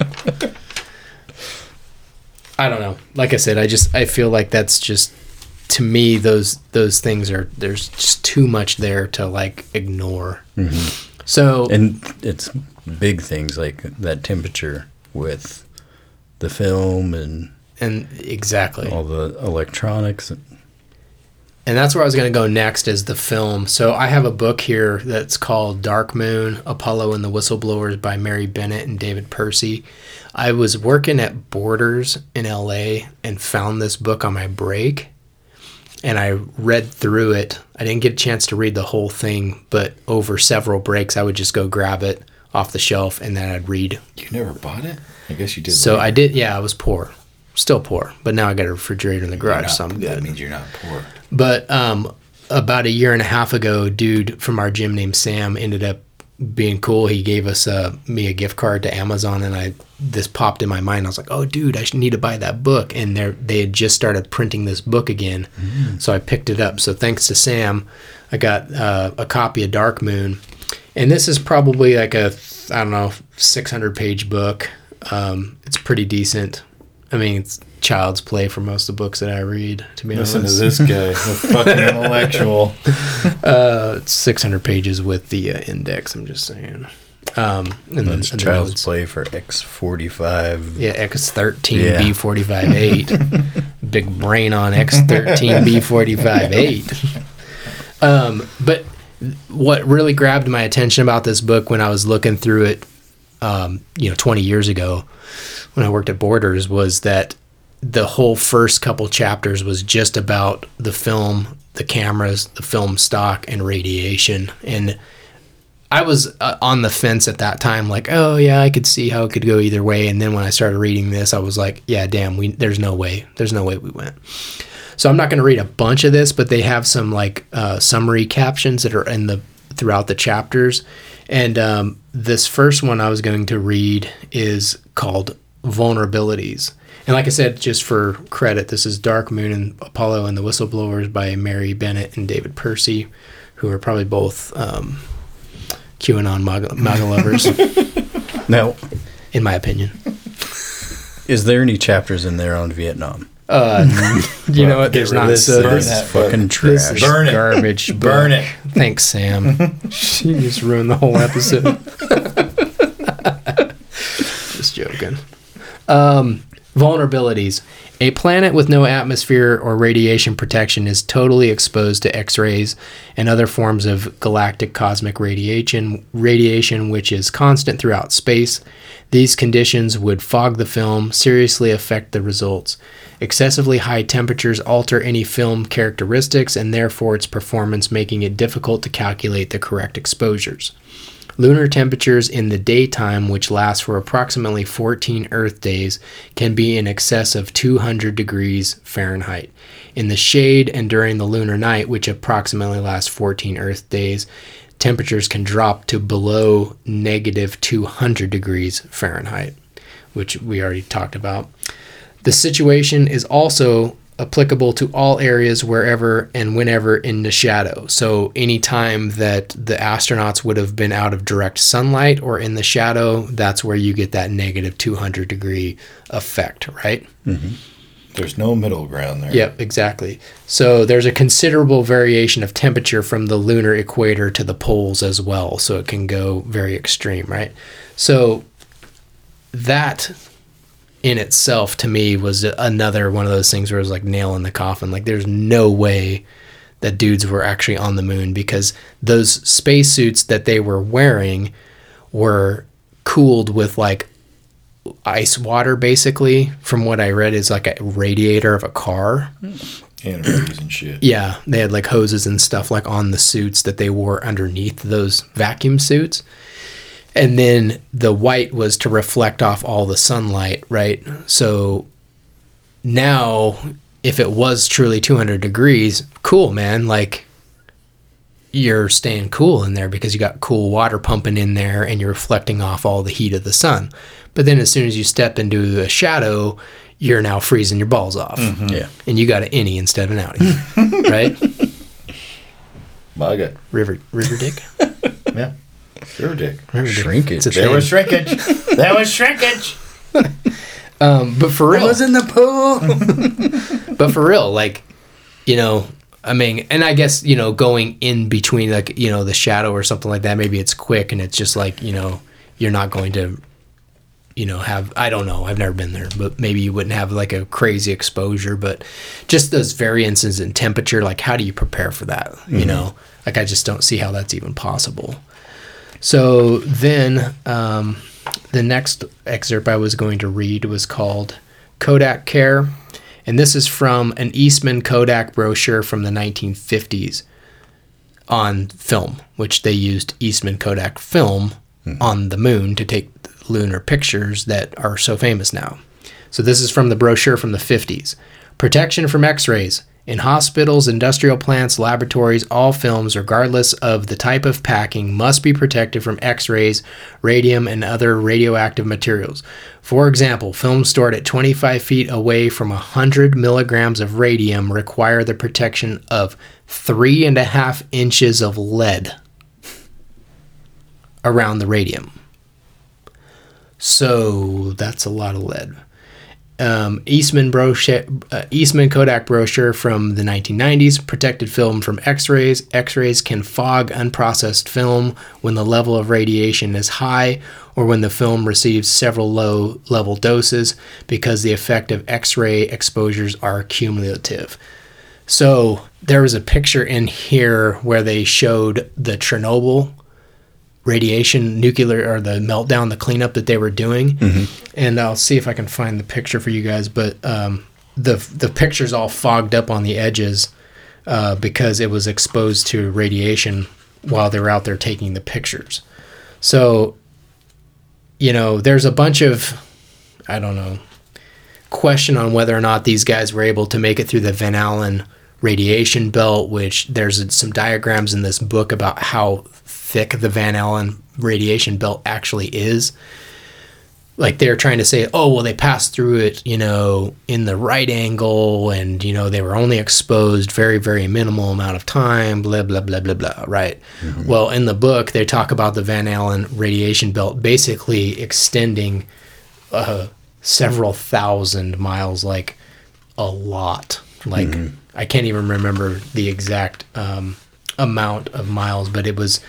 [SPEAKER 5] I don't know. Like I said, I just I feel like that's just to me those those things are there's just too much there to like ignore. Mm-hmm. So
[SPEAKER 7] and it's big things like that temperature with the film and
[SPEAKER 5] and exactly.
[SPEAKER 7] all the electronics.
[SPEAKER 5] and that's where I was going to go next is the film. So I have a book here that's called Dark Moon: Apollo and the Whistleblowers by Mary Bennett and David Percy. I was working at Borders in LA and found this book on my break and I read through it. I didn't get a chance to read the whole thing, but over several breaks I would just go grab it off the shelf and then I'd read.
[SPEAKER 6] You never bought it? I guess you did.
[SPEAKER 5] So
[SPEAKER 6] later.
[SPEAKER 5] I did yeah, I was poor. Still poor, but now I got a refrigerator in the garage,
[SPEAKER 6] not-
[SPEAKER 5] so I'm
[SPEAKER 6] That
[SPEAKER 5] good.
[SPEAKER 6] means you're not poor.
[SPEAKER 5] But um, about a year and a half ago, a dude from our gym named Sam ended up being cool. He gave us uh, me a gift card to Amazon, and I this popped in my mind. I was like, "Oh, dude, I should need to buy that book." And they they had just started printing this book again, so I picked it up. So thanks to Sam, I got uh, a copy of Dark Moon, and this is probably like a I don't know 600 page book. Um, it's pretty decent. I mean, it's child's play for most of the books that I read. To be
[SPEAKER 6] Listen to this guy, the fucking intellectual.
[SPEAKER 5] it's 600 pages with the uh, index. I'm just saying. Um, and then
[SPEAKER 7] That's
[SPEAKER 5] and the
[SPEAKER 7] Child's
[SPEAKER 5] notes.
[SPEAKER 7] Play for X45.
[SPEAKER 5] Yeah, X
[SPEAKER 7] thirteen
[SPEAKER 5] B forty five eight. Big brain on X13 B45 8. Um, but what really grabbed my attention about this book when I was looking through it, um, you know, 20 years ago when I worked at Borders was that the whole first couple chapters was just about the film, the cameras, the film stock, and radiation. And I was uh, on the fence at that time, like, oh yeah, I could see how it could go either way. And then when I started reading this, I was like, yeah, damn, we there's no way, there's no way we went. So I'm not going to read a bunch of this, but they have some like uh, summary captions that are in the throughout the chapters. And um, this first one I was going to read is called Vulnerabilities. And like I said, just for credit, this is Dark Moon and Apollo and the Whistleblowers by Mary Bennett and David Percy, who are probably both um, QAnon MAGA, MAGA lovers,
[SPEAKER 7] Now,
[SPEAKER 5] in my opinion.
[SPEAKER 7] is there any chapters in there on Vietnam?
[SPEAKER 5] Uh, you know what? There's
[SPEAKER 6] Get rid of
[SPEAKER 5] not.
[SPEAKER 6] this,
[SPEAKER 5] So
[SPEAKER 6] burn
[SPEAKER 5] this,
[SPEAKER 6] that
[SPEAKER 7] Fucking
[SPEAKER 5] this
[SPEAKER 7] trash.
[SPEAKER 5] is
[SPEAKER 6] Burn it.
[SPEAKER 5] garbage.
[SPEAKER 6] Burn
[SPEAKER 5] book.
[SPEAKER 6] it.
[SPEAKER 5] Thanks, Sam. you just ruined the whole episode. just joking. Um, vulnerabilities. A planet with no atmosphere or radiation protection is totally exposed to X-rays and other forms of galactic cosmic radiation, radiation which is constant throughout space. These conditions would fog the film, seriously affect the results. Excessively high temperatures alter any film characteristics and therefore its performance, making it difficult to calculate the correct exposures. Lunar temperatures in the daytime, which last for approximately 14 Earth days, can be in excess of 200 degrees Fahrenheit. In the shade and during the lunar night, which approximately lasts 14 Earth days, temperatures can drop to below negative 200 degrees Fahrenheit, which we already talked about. The situation is also applicable to all areas wherever and whenever in the shadow. So, anytime that the astronauts would have been out of direct sunlight or in the shadow, that's where you get that negative 200 degree effect, right? Mm-hmm.
[SPEAKER 6] There's no middle ground there.
[SPEAKER 5] Yep, exactly. So there's a considerable variation of temperature from the lunar equator to the poles as well. So it can go very extreme, right? So that in itself to me was another one of those things where it was like nail in the coffin. Like there's no way that dudes were actually on the moon because those spacesuits that they were wearing were cooled with like ice water basically from what i read is like a radiator of a car
[SPEAKER 6] And and shit.
[SPEAKER 5] yeah they had like hoses and stuff like on the suits that they wore underneath those vacuum suits and then the white was to reflect off all the sunlight right so now if it was truly 200 degrees cool man like you're staying cool in there because you got cool water pumping in there and you're reflecting off all the heat of the sun. But then as soon as you step into a shadow, you're now freezing your balls off. Mm-hmm.
[SPEAKER 7] Yeah.
[SPEAKER 5] And you got an innie instead of an outie. right?
[SPEAKER 6] Bug it.
[SPEAKER 5] River River Dick?
[SPEAKER 6] Yeah. Sure, Dick.
[SPEAKER 7] Shrinkage.
[SPEAKER 5] It's a
[SPEAKER 6] There was shrinkage. there was shrinkage.
[SPEAKER 5] um, but for real, I was
[SPEAKER 7] in the pool.
[SPEAKER 5] but for real, like, you know, I mean, and I guess, you know, going in between, like, you know, the shadow or something like that, maybe it's quick and it's just like, you know, you're not going to you know have I don't know I've never been there but maybe you wouldn't have like a crazy exposure but just those variances in temperature like how do you prepare for that you know like I just don't see how that's even possible so then um, the next excerpt I was going to read was called Kodak Care and this is from an Eastman Kodak brochure from the 1950s on film, which they used Eastman Kodak film on the moon to take lunar pictures that are so famous now. So this is from the brochure from the 50s. Protection from X-rays. In hospitals, industrial plants, laboratories, all films, regardless of the type of packing, must be protected from X rays, radium, and other radioactive materials. For example, films stored at 25 feet away from 100 milligrams of radium require the protection of three and a half inches of lead around the radium. So that's a lot of lead um, Eastman brochure, uh, Eastman Kodak brochure from the 1990s protected film from X-rays. X-rays can fog unprocessed film when the level of radiation is high or when the film receives several low-level doses because the effect of X-ray exposures are cumulative. So there was a picture in here where they showed the Chernobyl radiation nuclear or the meltdown the cleanup that they were doing. And i'll see if i can find the picture for you guys but um, the the picture's all fogged up on the edges uh, because it was exposed to radiation while they were out there taking the pictures. So you know there's a bunch of i don't know question on whether or not these guys were able to make it through the van allen radiation belt which there's some diagrams in this book about how thick the Van Allen radiation belt actually is. Like they're trying to say, oh, well, they passed through it, you know, in the right angle, and, you know, they were only exposed very, very minimal amount of time, blah, blah, blah, blah, blah, right? Well, in the book, they talk about the Van Allen radiation belt basically extending uh, several thousand miles, like a lot. Like, I can't even remember the exact um, amount of miles, but it was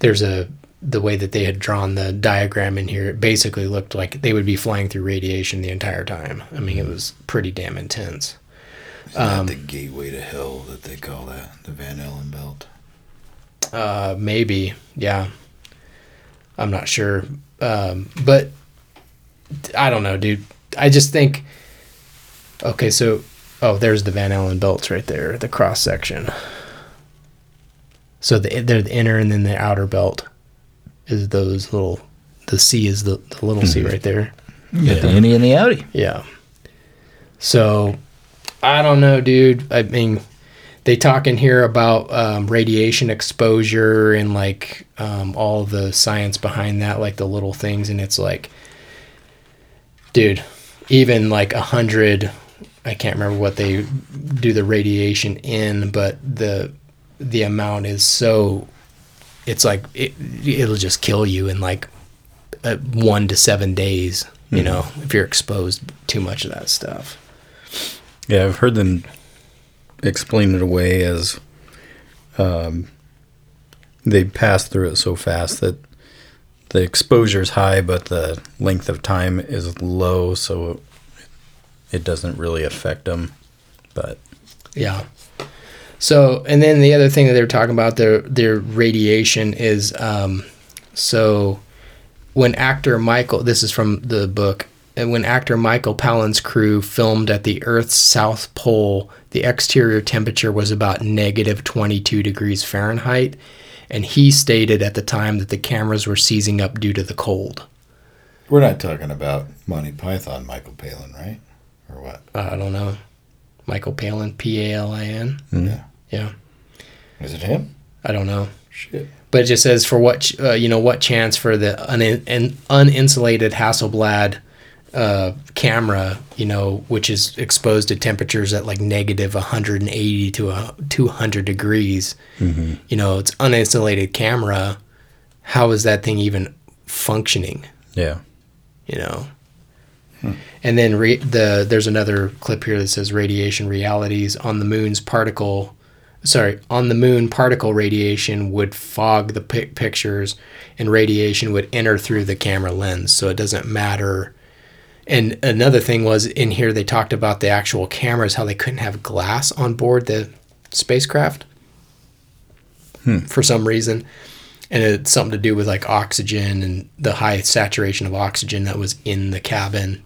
[SPEAKER 5] there's a the way that they had drawn the diagram in here it basically looked like they would be flying through radiation the entire time. I mean it was pretty damn intense.
[SPEAKER 6] Isn't that the gateway to hell that they call that? The Van Allen belt.
[SPEAKER 5] uh maybe yeah. I'm not sure. Um but i don't know dude. I just think okay so oh there's the van allen belts right there the cross section so the they're the inner and then the outer belt is those little the c is the, the little c right there
[SPEAKER 8] You got the innie and the outie.
[SPEAKER 5] Yeah. So I don't know, dude. I mean, they talk in here about um, radiation exposure and like um, all the science behind that, like the little things, and it's like, dude, even like a hundred. I can't remember what they do the radiation in, but the the amount is so. It's like it, it'll just kill you in like uh, one to seven days. You know, if you're exposed too much of that stuff.
[SPEAKER 7] Yeah, I've heard them explain it away as um, they pass through it so fast that the exposure is high, but the length of time is low, so it doesn't really affect them. But
[SPEAKER 5] Yeah. So, and then the other thing that they were talking about their their radiation is um, so when actor Michael, this is from the book, and when actor Michael Palin's crew filmed at the Earth's south pole, the exterior temperature was about negative 22 degrees Fahrenheit, and he stated at the time that the cameras were seizing up due to the cold.
[SPEAKER 6] We're not talking about Monty Python, Michael Palin, right? Or what?
[SPEAKER 5] Uh, I don't know. Michael Palin, P A L I N.
[SPEAKER 6] Yeah.
[SPEAKER 5] Yeah,
[SPEAKER 6] Is it him?
[SPEAKER 5] I don't know.
[SPEAKER 6] Shit.
[SPEAKER 5] but it just says for what uh, you know what chance for the un- an uninsulated Hasselblad uh, camera you know which is exposed to temperatures at like negative 180 to a 200 degrees. You know it's uninsulated camera. How is that thing even functioning?
[SPEAKER 7] Yeah,
[SPEAKER 5] you know? And then re- the there's another clip here that says radiation realities on the moon's particle sorry, on the moon, particle radiation would fog the pic- pictures, and radiation would enter through the camera lens, so it doesn't matter. And another thing was in here they talked about the actual cameras, how they couldn't have glass on board the spacecraft hmm. for some reason, and it's something to do with like oxygen and the high saturation of oxygen that was in the cabin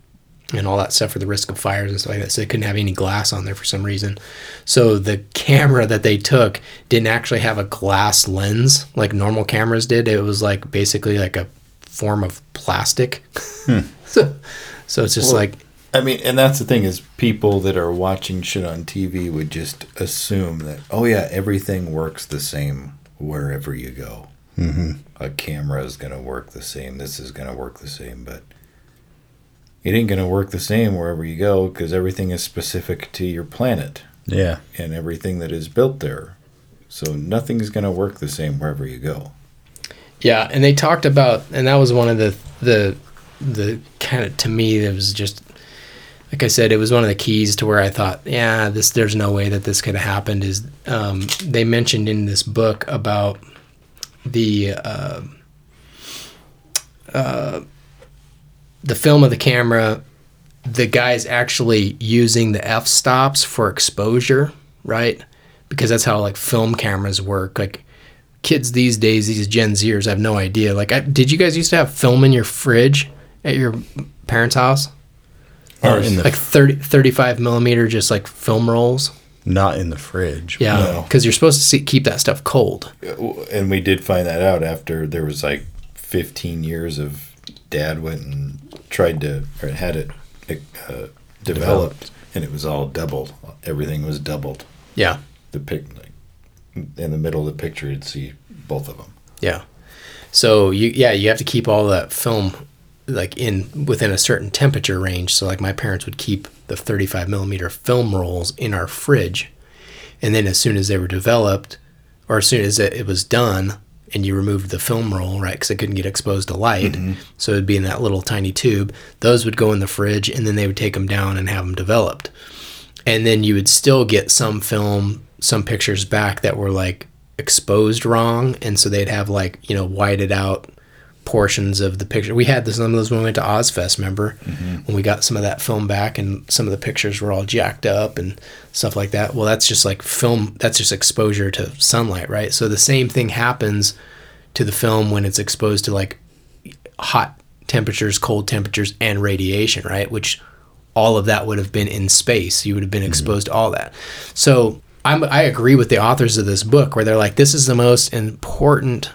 [SPEAKER 5] and all that stuff for the risk of fires and stuff like that. So they couldn't have any glass on there for some reason. So the camera that they took didn't actually have a glass lens like normal cameras did. It was like basically like a form of plastic. so, so it's just
[SPEAKER 6] Well,
[SPEAKER 5] like
[SPEAKER 6] I mean, and that's the thing is people that are watching shit on TV would just assume that, oh yeah, everything works the same wherever you go. Mm-hmm. A camera is going to work the same. This is going to work the same, but it ain't going to work the same wherever you go because everything is specific to your planet
[SPEAKER 7] Yeah.
[SPEAKER 6] and everything that is built there. So nothing's going to work the same wherever you go.
[SPEAKER 5] Yeah, and they talked about, and that was one of the the the kind of to me it was just like I said, it was one of the keys to where I thought, yeah, this there's no way that this could have happened. Is um, they mentioned in this book about the uh, uh, the film of the camera, the guy's actually using the f stops for exposure, right? Because that's how like film cameras work, like kids these days, these Gen Zers, I have no idea. Like, I, did you guys used to have film in your fridge at your parents' house?
[SPEAKER 7] Not in the
[SPEAKER 5] Like 30, 35 millimeter, just like film rolls?
[SPEAKER 7] not in the fridge.
[SPEAKER 5] Yeah.
[SPEAKER 6] No.
[SPEAKER 5] Because you're supposed to see, keep that stuff cold.
[SPEAKER 6] Uh, and we did find that out after there was like 15 years of dad went and tried to or had it uh, developed and it was all doubled everything was doubled
[SPEAKER 5] Yeah.
[SPEAKER 6] the pic like, in the middle of the picture you'd see both of them
[SPEAKER 5] Yeah. So you yeah, you have to keep all that film like in within a certain temperature range. So like my parents would keep the 35 millimeter film rolls in our fridge, and then as soon as they were developed, or as soon as it, it was done, and you removed the film roll, right, because it couldn't get exposed to light, mm-hmm. so it'd be in that little tiny tube. Those would go in the fridge, and then they would take them down and have them developed, and then you would still get some film, some pictures back that were like exposed wrong, and so they'd have like you know whited out portions of the picture. We had this, some of those when we went to Ozzfest. Remember mm-hmm. when we got some of that film back, and some of the pictures were all jacked up and stuff like that. Well, that's just like film. That's just exposure to sunlight, right? So the same thing happens to the film when it's exposed to like hot temperatures, cold temperatures, and radiation, right? Which all of that would have been in space. You would have been mm-hmm. exposed to all that. So I'm, I agree with the authors of this book where they're like, this is the most important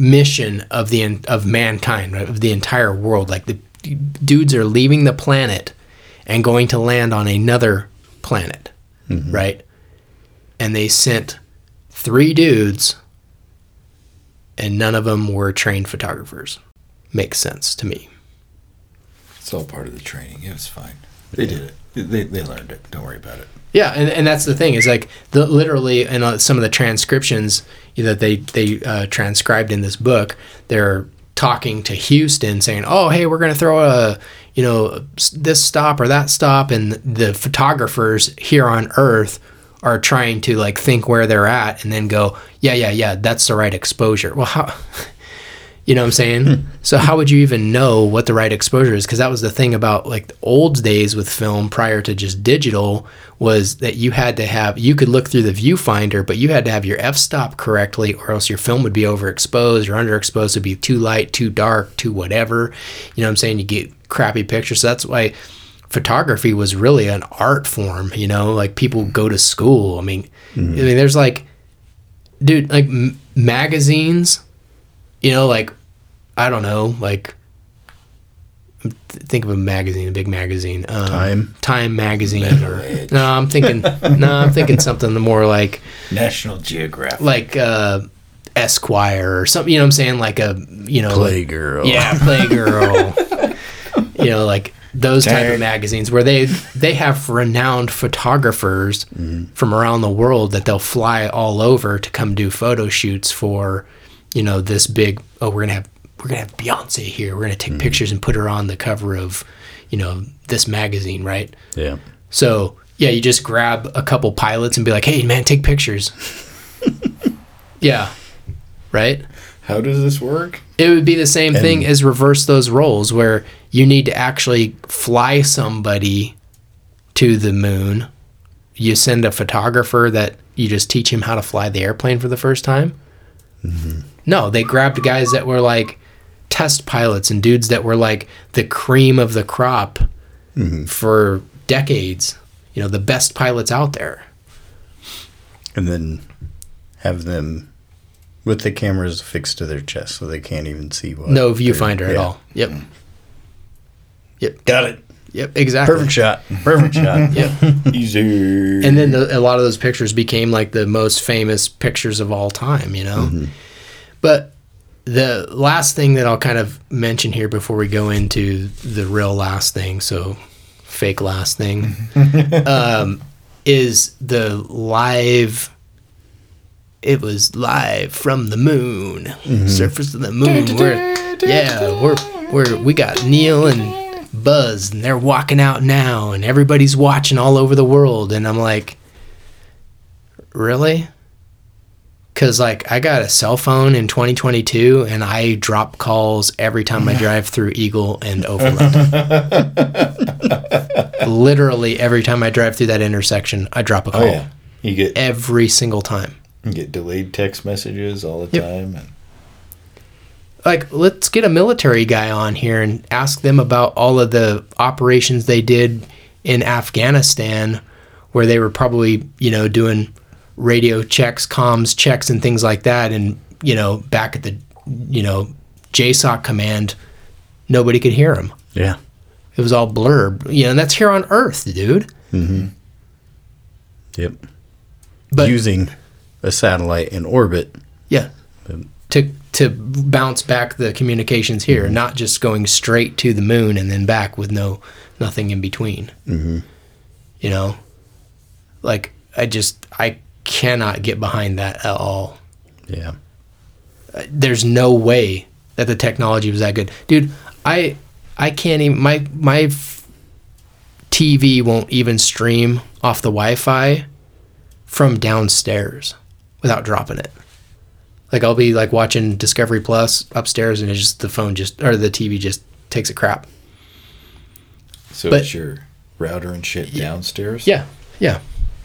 [SPEAKER 5] mission of the of mankind, right? of the entire world. Like the dudes are leaving the planet and going to land on another planet, right? And they sent three dudes, and none of them were trained photographers. Makes sense to me.
[SPEAKER 6] it's all part of the training it was fine they did it they, they learned it don't worry about it
[SPEAKER 5] Yeah, and, and that's the thing is like the literally in uh, some of the transcriptions that they they uh, transcribed in this book, they're talking to Houston saying, "Oh, hey, we're gonna throw a you know this stop or that stop," and the photographers here on Earth are trying to like think where they're at and then go, "Yeah, yeah, yeah, that's the right exposure." Well, how? You know what I'm saying? Hmm. so how would you even know what the right exposure is? Because that was the thing about like the old days with film prior to just digital was that you had to have you could look through the viewfinder, but you had to have your f-stop correctly, or else your film would be overexposed or underexposed. It'd be too light, too dark, too whatever. You know what I'm saying? You get crappy pictures. So that's why photography was really an art form. You know, like people go to school. I mean, I hmm. mean, there's like, dude, like m- magazines you know, like I don't know, like think of a magazine, a big magazine, um,
[SPEAKER 7] Time?
[SPEAKER 5] Time magazine, or no, I'm thinking, no, I'm thinking something more like
[SPEAKER 6] national geographic
[SPEAKER 5] like uh, Esquire or something. You know what I'm saying? Like a you know, like-
[SPEAKER 7] Playgirl.
[SPEAKER 5] yeah, Playgirl. you know, like those type of magazines where they they have renowned photographers from around the world that they'll fly all over to come do photo shoots for, you know, this big. Oh, we're gonna have we're gonna have Beyonce here. We're gonna take mm-hmm. pictures and put her on the cover of, you know, this magazine, right?
[SPEAKER 7] Yeah.
[SPEAKER 5] So Yeah, you just grab a couple pilots and be like, "Hey, man, take pictures." yeah, right.
[SPEAKER 6] How does this work?
[SPEAKER 5] It would be the same thing as reverse those roles, where you need to actually fly somebody to the moon. You send a photographer that you just teach him how to fly the airplane for the first time. Mm-hmm. No, they grabbed guys that were like test pilots and dudes that were like the cream of the crop mm-hmm. for decades. You know, the best pilots out there.
[SPEAKER 7] and then have them with the cameras fixed to their chest so they can't even see what.
[SPEAKER 5] No
[SPEAKER 7] they're-
[SPEAKER 5] viewfinder at
[SPEAKER 7] yeah.
[SPEAKER 5] all. Yep. Mm. Yep.
[SPEAKER 7] Got it.
[SPEAKER 5] Yep. Exactly.
[SPEAKER 7] Perfect shot. Perfect shot.
[SPEAKER 5] Yep.
[SPEAKER 6] Easy.
[SPEAKER 5] and then the, a lot of those pictures became like the most famous pictures of all time you know mm-hmm. But the last thing that i'll kind of mention here before we go into the real last thing so fake last thing um, is the live it was live from the moon surface of the moon we're, yeah we're, we're we got neil and buzz and they're walking out now and everybody's watching all over the world and i'm like really because like i got a cell phone in 2022 and i drop calls every time i drive through eagle and overland literally every time i drive through that intersection i drop a oh, call
[SPEAKER 6] Oh yeah. You get
[SPEAKER 5] every single time
[SPEAKER 6] you get delayed text messages all the
[SPEAKER 5] Yep.
[SPEAKER 6] time, and
[SPEAKER 5] like let's get a military guy on here and ask them about all of the operations they did in Afghanistan where they were probably, you know, doing radio checks, comms checks and things like that and, you know, back at the, you know, JSOC command, nobody could hear them.
[SPEAKER 7] Yeah.
[SPEAKER 5] It was all blurb. You know, and that's here on Earth, dude. Mm-hmm.
[SPEAKER 7] Yep.
[SPEAKER 5] But
[SPEAKER 7] Using a satellite in orbit.
[SPEAKER 5] Yeah. To to bounce back the communications here, not just going straight to the moon and then back with no nothing in between. Mm-hmm. You know, like I just I cannot get behind that at all.
[SPEAKER 7] Yeah.
[SPEAKER 5] There's no way that the technology was that good, dude. I I can't even my my TV won't even stream off the Wi-Fi from downstairs without dropping it. Like I'll be like watching Discovery Plus upstairs, and it's just the phone just or the TV just takes a crap.
[SPEAKER 6] so
[SPEAKER 5] But-
[SPEAKER 6] it's your router and shit downstairs.
[SPEAKER 5] Yeah, yeah.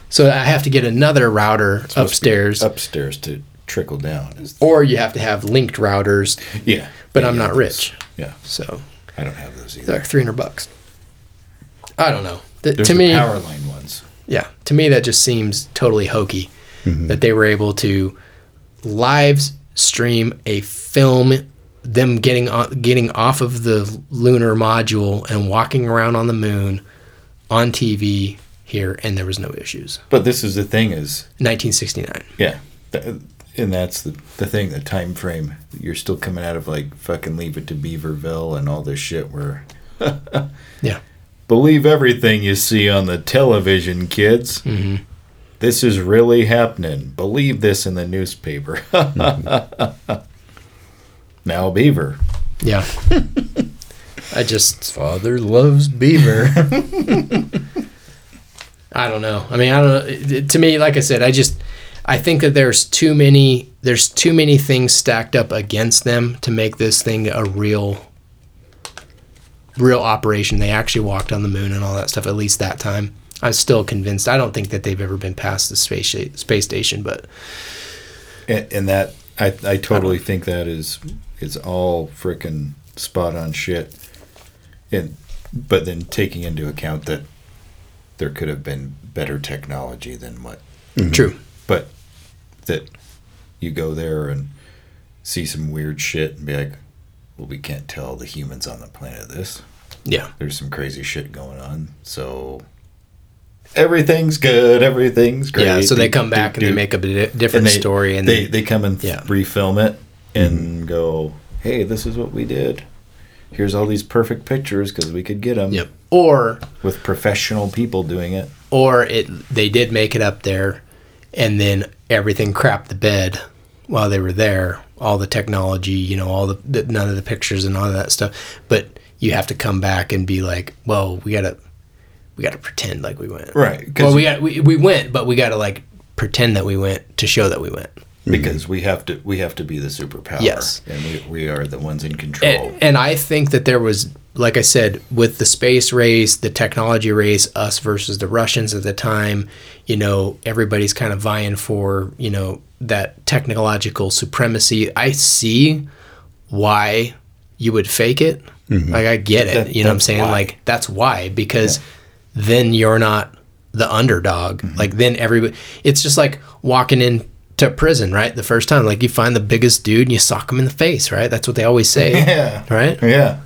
[SPEAKER 5] So I have to get another router
[SPEAKER 6] to
[SPEAKER 5] upstairs,
[SPEAKER 6] Upstairs to trickle down.
[SPEAKER 5] Or you have to have linked routers.
[SPEAKER 6] yeah.
[SPEAKER 5] But
[SPEAKER 6] Yeah,
[SPEAKER 5] I'm not rich,
[SPEAKER 6] Yeah,
[SPEAKER 5] so
[SPEAKER 6] I don't have those
[SPEAKER 5] they're
[SPEAKER 6] either.
[SPEAKER 5] like three hundred bucks. I don't know. Th-
[SPEAKER 6] There's
[SPEAKER 5] to
[SPEAKER 6] the
[SPEAKER 5] me,
[SPEAKER 6] power line ones.
[SPEAKER 5] yeah, to me that just seems totally hokey
[SPEAKER 6] Mm-hmm.
[SPEAKER 5] that they were able to live stream a film them getting on, getting off of the lunar module and walking around on the moon on TV here and there was no issues.
[SPEAKER 6] But this is the thing is
[SPEAKER 5] 1969.
[SPEAKER 6] Yeah, th- and that's the the thing. The time frame. You're still coming out of like fucking Leave It to Beaverville and all this shit. Where
[SPEAKER 5] Yeah.
[SPEAKER 6] believe everything you see on the television, kids.
[SPEAKER 5] Mm-hmm.
[SPEAKER 6] This is really happening. Believe this in the newspaper. now Beaver.
[SPEAKER 5] Yeah. I just
[SPEAKER 7] Father loves beaver.
[SPEAKER 5] I don't know. I mean, I don't know. To me, like I said, I just I think that there's too many there's too many things stacked up against them to make this thing a real real operation. They actually walked on the moon and all that stuff at least that time. I'm still convinced. I don't think that they've ever been past the space space station, but
[SPEAKER 6] And, and that I I totally think that is is all frickin' spot on shit. And but then taking into account that there could have been better technology than what mm-hmm.
[SPEAKER 5] true.
[SPEAKER 6] but that you go there and see some weird shit and be like, well, we can't tell the humans on the planet this.
[SPEAKER 5] Yeah.
[SPEAKER 6] There's some crazy shit going on. So everything's good. Everything's great.
[SPEAKER 5] Yeah, so they come
[SPEAKER 6] Do-
[SPEAKER 5] back and they
[SPEAKER 6] do-
[SPEAKER 5] make a di- different story and
[SPEAKER 6] they,
[SPEAKER 5] then-
[SPEAKER 6] they come and
[SPEAKER 5] Yeah.
[SPEAKER 6] refilm it mm-hmm. and go, hey, this is what we did. Here's all these perfect pictures because we could get them
[SPEAKER 5] Yep. Or
[SPEAKER 6] with professional people doing it.
[SPEAKER 5] or it they did make it up there and then everything crapped the bed while they were there all the technology you know all the, the none of the pictures and all of that stuff but you have to come back and be like well we gotta we got to pretend like we went.
[SPEAKER 6] Right,
[SPEAKER 5] Well, we got we, we went, but we got to like pretend that we went to show that we went. Mm-hmm.
[SPEAKER 6] because we have to we have to be the superpower.
[SPEAKER 5] Yes.
[SPEAKER 6] and we, we are the ones in control.
[SPEAKER 5] And, and I think that there was, like I said, with the space race, the technology race, us versus the Russians at the time, you know, everybody's kind of vying for, you know, that technological supremacy. I see why you would fake it. Like, I get it.
[SPEAKER 6] That-
[SPEAKER 5] you know what I'm saying?
[SPEAKER 6] why.
[SPEAKER 5] Like, that's why, because then you're not the underdog.
[SPEAKER 6] Mm-hmm.
[SPEAKER 5] Like, then everybody, it's just like walking into prison, right? The first time, like, you find the biggest dude and you sock him in the face, right? That's what they always say.
[SPEAKER 6] Yeah.
[SPEAKER 5] Right?
[SPEAKER 6] yeah,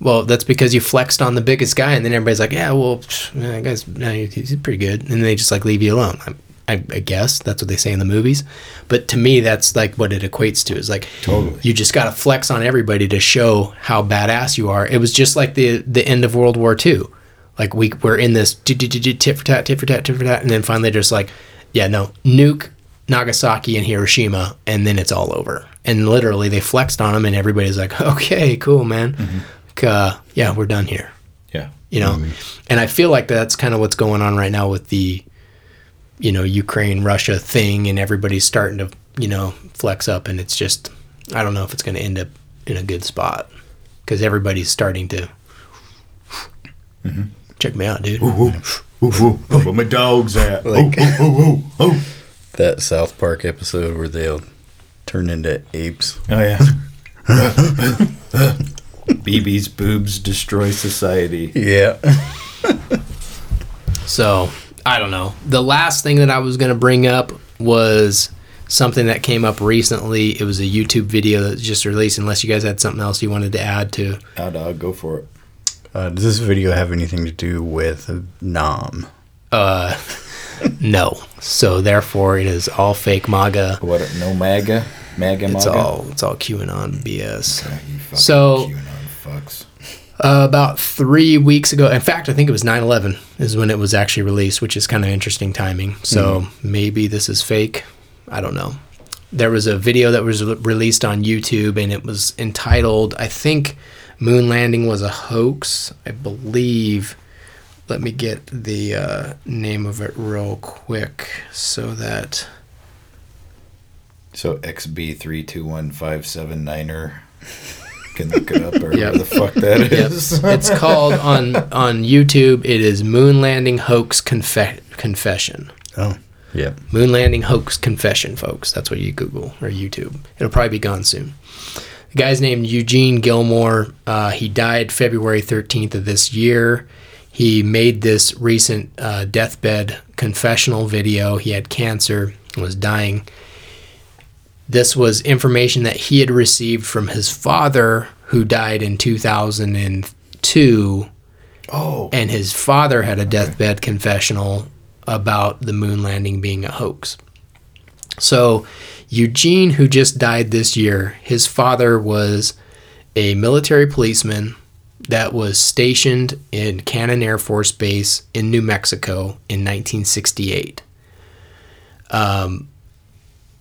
[SPEAKER 5] Well, that's because you flexed on the biggest guy, and then everybody's like, "Yeah, well, psh, that guy's no, he's pretty good," and they just like leave you alone. I, I, I guess that's what they say in the movies, but to me, that's like what it equates to is like
[SPEAKER 6] Totally.
[SPEAKER 5] you just got to flex on everybody to show how badass you are. It was just like the the end of World War II. Like we we're in this tit for tat, tit for tat, tit for tat, and then finally just like, yeah, no, nuke Nagasaki and Hiroshima, and then it's all over. And literally, they flexed on them, and everybody's like, okay, cool, man. Mm-hmm. Like, uh, yeah, we're done here.
[SPEAKER 6] yeah.
[SPEAKER 5] You know, and I feel like that's kind of what's going on right now with the, you know, Ukraine Russia thing, and everybody's starting to, you know, flex up, and it's just, I don't know if it's going to end up in a good spot because everybody's starting to. Check me out, dude.
[SPEAKER 6] Ooh, ooh, ooh, where my dog's at?
[SPEAKER 7] Like-
[SPEAKER 6] ooh, ooh, ooh, ooh.
[SPEAKER 7] That South Park episode where they'll turn into apes.
[SPEAKER 6] Oh yeah. BB's boobs destroy society.
[SPEAKER 7] Yeah.
[SPEAKER 5] So I don't know. The last thing that I was going to bring up was something that came up recently. It was a YouTube video that was just released. Unless you guys had something else you wanted to add to.
[SPEAKER 6] Now, dog, go for it.
[SPEAKER 7] Uh, does this video have anything to do with Nam?
[SPEAKER 5] Uh, no. So therefore, it is all fake MAGA.
[SPEAKER 6] What? No MAGA, MAGA,
[SPEAKER 5] It's
[SPEAKER 6] MAGA.
[SPEAKER 5] all it's all QAnon BS.
[SPEAKER 6] You fucking
[SPEAKER 5] So-
[SPEAKER 6] QAnon fucks.
[SPEAKER 5] Uh, about three weeks ago, in fact, I think it was 9 11 is when it was actually released, which is kind of interesting timing. So maybe this is fake. I don't know. There was a video that was re- released on YouTube and it was entitled, I think, Moon Landing was a hoax. I believe. Let me get the uh, name of it real quick so that.
[SPEAKER 6] So XB three two one five seven niner can look it up or
[SPEAKER 5] Yep.
[SPEAKER 6] whatever the fuck that is. Yep.
[SPEAKER 5] it's called on on YouTube. It is Moon Landing Hoax Confe- Confession.
[SPEAKER 7] Oh, yeah.
[SPEAKER 5] Moon landing hoax confession, folks. That's what you Google or YouTube. It'll probably be gone soon. The guy's named Eugene Gilmore. Uh, he died February 13th of this year. He made this recent uh, deathbed confessional video. He had cancer and was dying. This was information that he had received from his father, who died in 2002
[SPEAKER 6] Oh,
[SPEAKER 5] and his father had a deathbed confessional about the moon landing being a hoax. So, Eugene, who just died this year, his father was a military policeman that was stationed in Cannon Air Force Base in New Mexico in 1968. Um,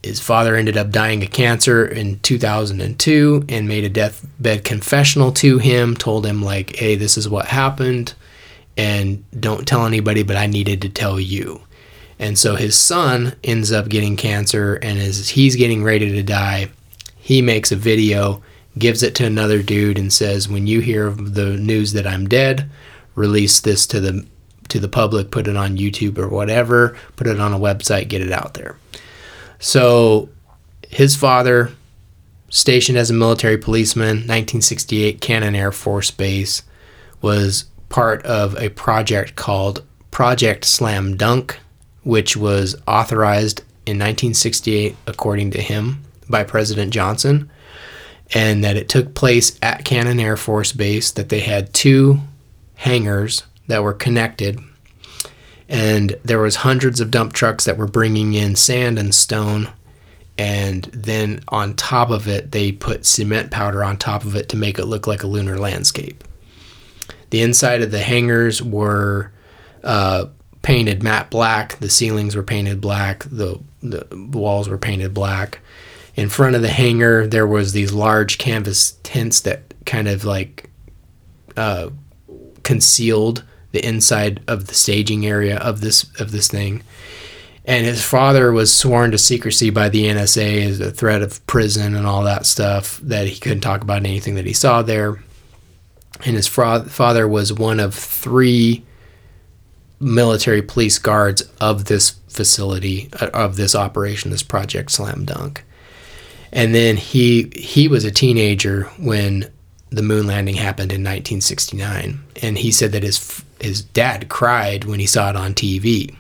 [SPEAKER 5] his father ended up dying of cancer in 2002 and made a deathbed confessional to him, told him, like, hey, this is what happened, and don't tell anybody, but I needed to tell you. And so his son ends up getting cancer, and as he's getting ready to die, he makes a video, gives it to another dude, and says, "When you hear the news that I'm dead, release this to the to the public, put it on YouTube or whatever, put it on a website, get it out there." So his father, stationed as a military policeman, 1968 Cannon Air Force Base, was part of a project called Project Slam Dunk, which was authorized in 1968, according to him, by President Johnson, and that it took place at Cannon Air Force Base, that they had two hangars that were connected and there was hundreds of dump trucks that were bringing in sand and stone. And then on top of it they put cement powder on top of it to make it look like a lunar landscape. The inside of the hangars were uh, painted matte black. The ceilings were painted black. The, the walls were painted black. In front of the hangar there was these large canvas tents that kind of like uh, concealed the inside of the staging area of this of this thing. And his father was sworn to secrecy by the NSA as a threat of prison and all that stuff that he couldn't talk about anything that he saw there. And his fra- father was one of three military police guards of this facility uh, of this operation, this project Slam Dunk. And then he he was a teenager when the moon landing happened in 1969, and he said that his his dad cried when he saw it on TV.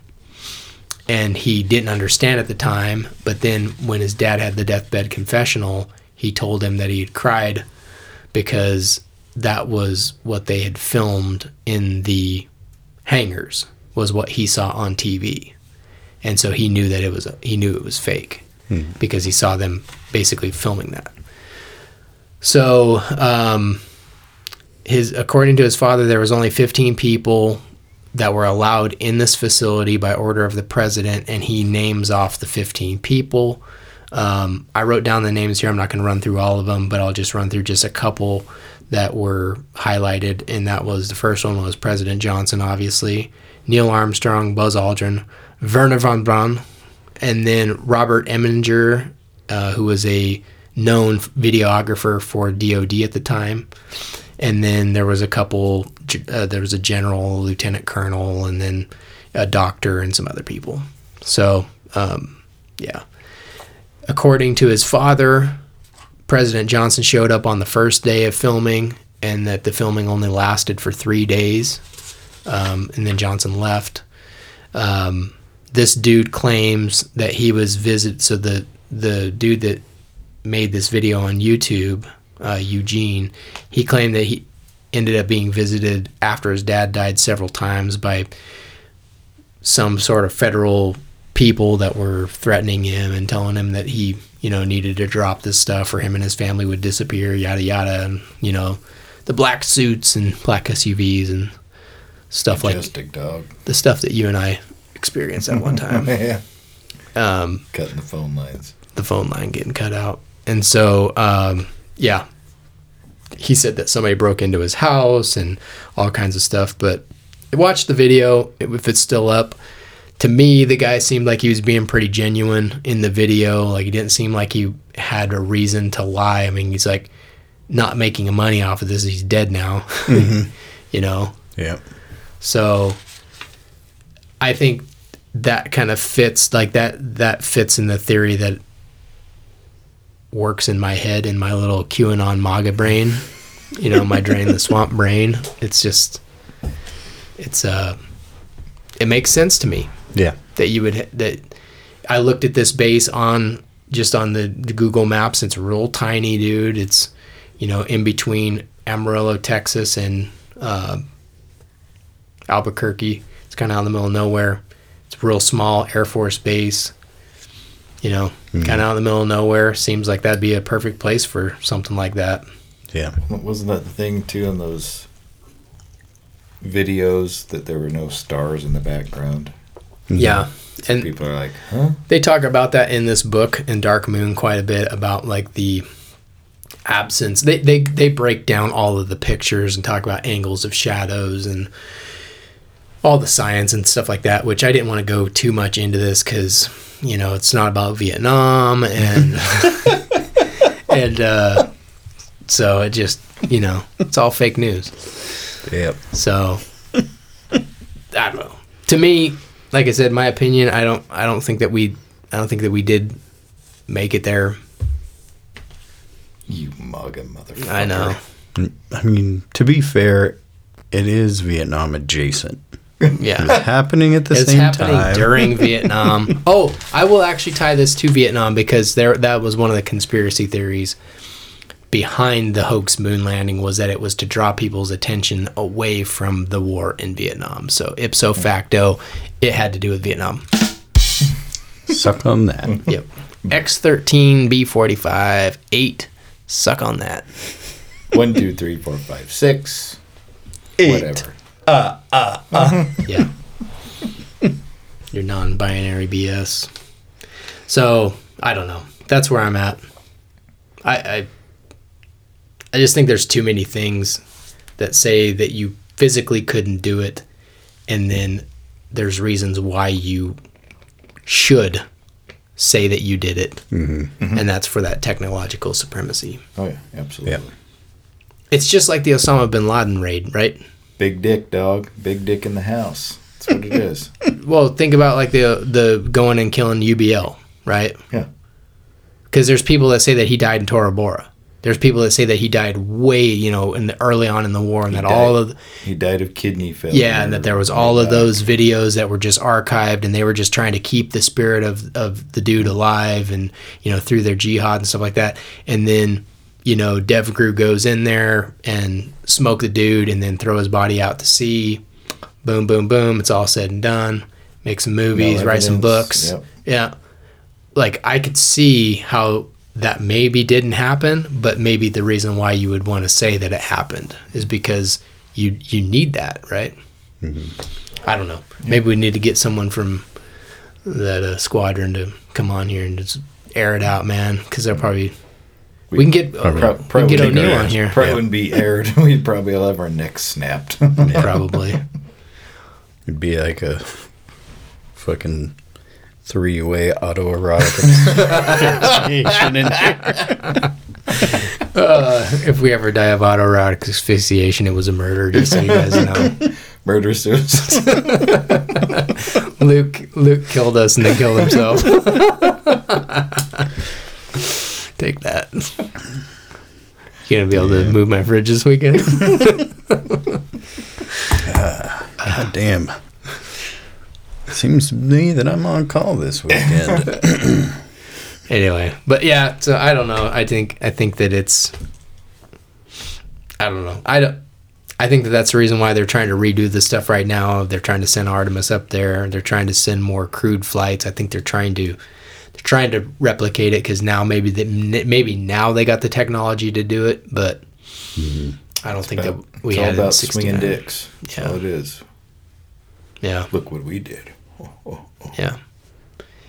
[SPEAKER 5] And he didn't understand at the time, but then when his dad had the deathbed confessional, he told him that he had cried because that was what they had filmed in the hangars was what he saw on TV. And so he knew that it was he knew it was fake because he saw them basically filming that. So, um, his according to his father, there was only 15 people that were allowed in this facility by order of the president, and he names off the 15 people. Um, I wrote down the names here. I'm not going to run through all of them, but I'll just run through just a couple that were highlighted. And that was the first one was President Johnson, obviously, Neil Armstrong, Buzz Aldrin, Wernher von Braun, and then Robert Eminger, uh, who was a known videographer for DoD at the time. And then there was a couple. Uh, there was a general, lieutenant colonel, and then a doctor and some other people. So, um, yeah. According to his father, President Johnson showed up on the first day of filming, and that the filming only lasted for three days. Um, and then Johnson left. Um, this dude claims that he was visit. So the the dude that made this video on YouTube, uh, Eugene, he claimed that he ended up being visited after his dad died several times by some sort of federal people that were threatening him and telling him that he, you know, needed to drop this stuff or him and his family would disappear, yada yada, and you know, the black suits and black SUVs and stuff like
[SPEAKER 6] Majestic dog.
[SPEAKER 5] the stuff that you and I experienced at one time.
[SPEAKER 6] yeah.
[SPEAKER 5] Um,
[SPEAKER 6] Cutting the phone lines.
[SPEAKER 5] the phone line getting cut out. And so, um, yeah, he said that somebody broke into his house and all kinds of stuff. But I watched the video, if it's still up. To me, the guy seemed like he was being pretty genuine in the video. Like, he didn't seem like he had a reason to lie. I mean, he's like not making money off of this. He's dead now, mm-hmm. you know?
[SPEAKER 7] Yeah.
[SPEAKER 5] So I think that kind of fits like that that fits in the theory that works in my head in my little QAnon MAGA brain. You know, my drain the swamp brain. It's just it's uh it makes sense to me
[SPEAKER 7] Yeah.
[SPEAKER 5] that you would that I looked at this base on just on the, the Google Maps. It's real tiny, dude. It's you know in between Amarillo, Texas, and uh, Albuquerque. It's kind of out in the middle of nowhere. It's a real small Air Force base. You know, mm-hmm. kind of out in the middle of nowhere. Seems like that'd be a perfect place for something like that.
[SPEAKER 7] Yeah.
[SPEAKER 6] Wasn't that the thing too in those videos that there were no stars in the background? Mm-hmm.
[SPEAKER 5] Yeah, and
[SPEAKER 6] People are like, huh?
[SPEAKER 5] they talk about that in this book in Dark Moon quite a bit about like the absence. They they they break down all of the pictures and talk about angles of shadows and all the science and stuff like that. Which I didn't want to go too much into this because you know it's not about Vietnam and and uh, so it just you know it's all fake news.
[SPEAKER 7] Yep.
[SPEAKER 5] So I don't know. To me, like I said, my opinion, I don't I don't think that we I don't think that we did make it there.
[SPEAKER 6] You MAGA motherfucker.
[SPEAKER 5] I know.
[SPEAKER 7] I mean, to be fair, it is Vietnam adjacent.
[SPEAKER 5] Yeah.
[SPEAKER 7] It's happening at the
[SPEAKER 5] It's
[SPEAKER 7] same
[SPEAKER 5] happening
[SPEAKER 7] time.
[SPEAKER 5] during Vietnam. Oh, I will actually tie this to Vietnam because there that was one of the conspiracy theories behind the hoax moon landing was that it was to draw people's attention away from the war in Vietnam. So ipso facto, it had to do with Vietnam.
[SPEAKER 7] Suck on that.
[SPEAKER 5] Yep. X13 B45 8 suck on that.
[SPEAKER 6] One, two, three, four, five, six. Whatever. Uh, uh, uh.
[SPEAKER 5] Yeah. Your non-binary BS. So I don't know. That's where I'm at. I, I I just think there's too many things that say that you physically couldn't do it, and then there's reasons why you should say that you did it,
[SPEAKER 7] Mm-hmm. mm-hmm.
[SPEAKER 5] and that's for that technological supremacy.
[SPEAKER 6] Oh yeah, absolutely.
[SPEAKER 7] Yeah.
[SPEAKER 5] It's just like the Osama bin Laden raid, right?
[SPEAKER 6] Big dick, dog. Big dick in the house. That's what it is.
[SPEAKER 5] Well, think about like the the going and killing UBL, right?
[SPEAKER 6] Yeah.
[SPEAKER 5] Because there's people that say that he died in Tora Bora. There's people that say that he died way, you know, in the early on in the war, and that all
[SPEAKER 6] died.
[SPEAKER 5] of
[SPEAKER 6] He died of kidney failure.
[SPEAKER 5] yeah, and that there was all of those videos that were just archived, and they were just trying to keep the spirit of of the dude alive, and you know, through their jihad and stuff like that. And then, you know, DEVGRU goes in there and smoke the dude, and then throw his body out to sea. Boom, boom, boom. It's all said and done. Make some movies, write some books.
[SPEAKER 6] Yep.
[SPEAKER 5] Yeah. Like I could see how that maybe didn't happen, but maybe the reason why you would want to say that it happened is because you you need that, right? I don't know. Maybe we need to get someone from that uh, squadron to come on here and just air it out, man, because they're probably we, can get
[SPEAKER 6] Pro- uh,
[SPEAKER 5] we
[SPEAKER 6] probably
[SPEAKER 5] can get
[SPEAKER 6] wouldn't
[SPEAKER 5] O'Neill on here.
[SPEAKER 6] Probably wouldn't be aired. We'd probably all have our necks snapped.
[SPEAKER 5] Probably.
[SPEAKER 7] It'd be like a fucking three-way autoerotic asphyxiation uh,
[SPEAKER 5] if we ever die of autoerotic asphyxiation, it was a murder. Just so you guys know.
[SPEAKER 6] Murder suicide.
[SPEAKER 5] Luke Luke killed us and then killed himself. Take that. You gonna be able to move my fridge this weekend?
[SPEAKER 7] God damn. Seems to me that I'm on call this weekend.
[SPEAKER 5] anyway, but yeah, so I don't know. I think I think that it's I don't know. I don't I think that that's the reason why they're trying to redo this stuff right now. They're trying to send Artemis up there. They're trying to send more crewed flights. I think they're trying to trying to replicate it because now maybe they, maybe now they got the technology to do it, but mm-hmm. I don't think that we
[SPEAKER 6] it's all
[SPEAKER 5] had it in
[SPEAKER 6] about swinging dicks. That's
[SPEAKER 5] Yeah.
[SPEAKER 6] all it is.
[SPEAKER 5] Yeah.
[SPEAKER 6] Look what we did. Oh, oh, oh.
[SPEAKER 5] Yeah.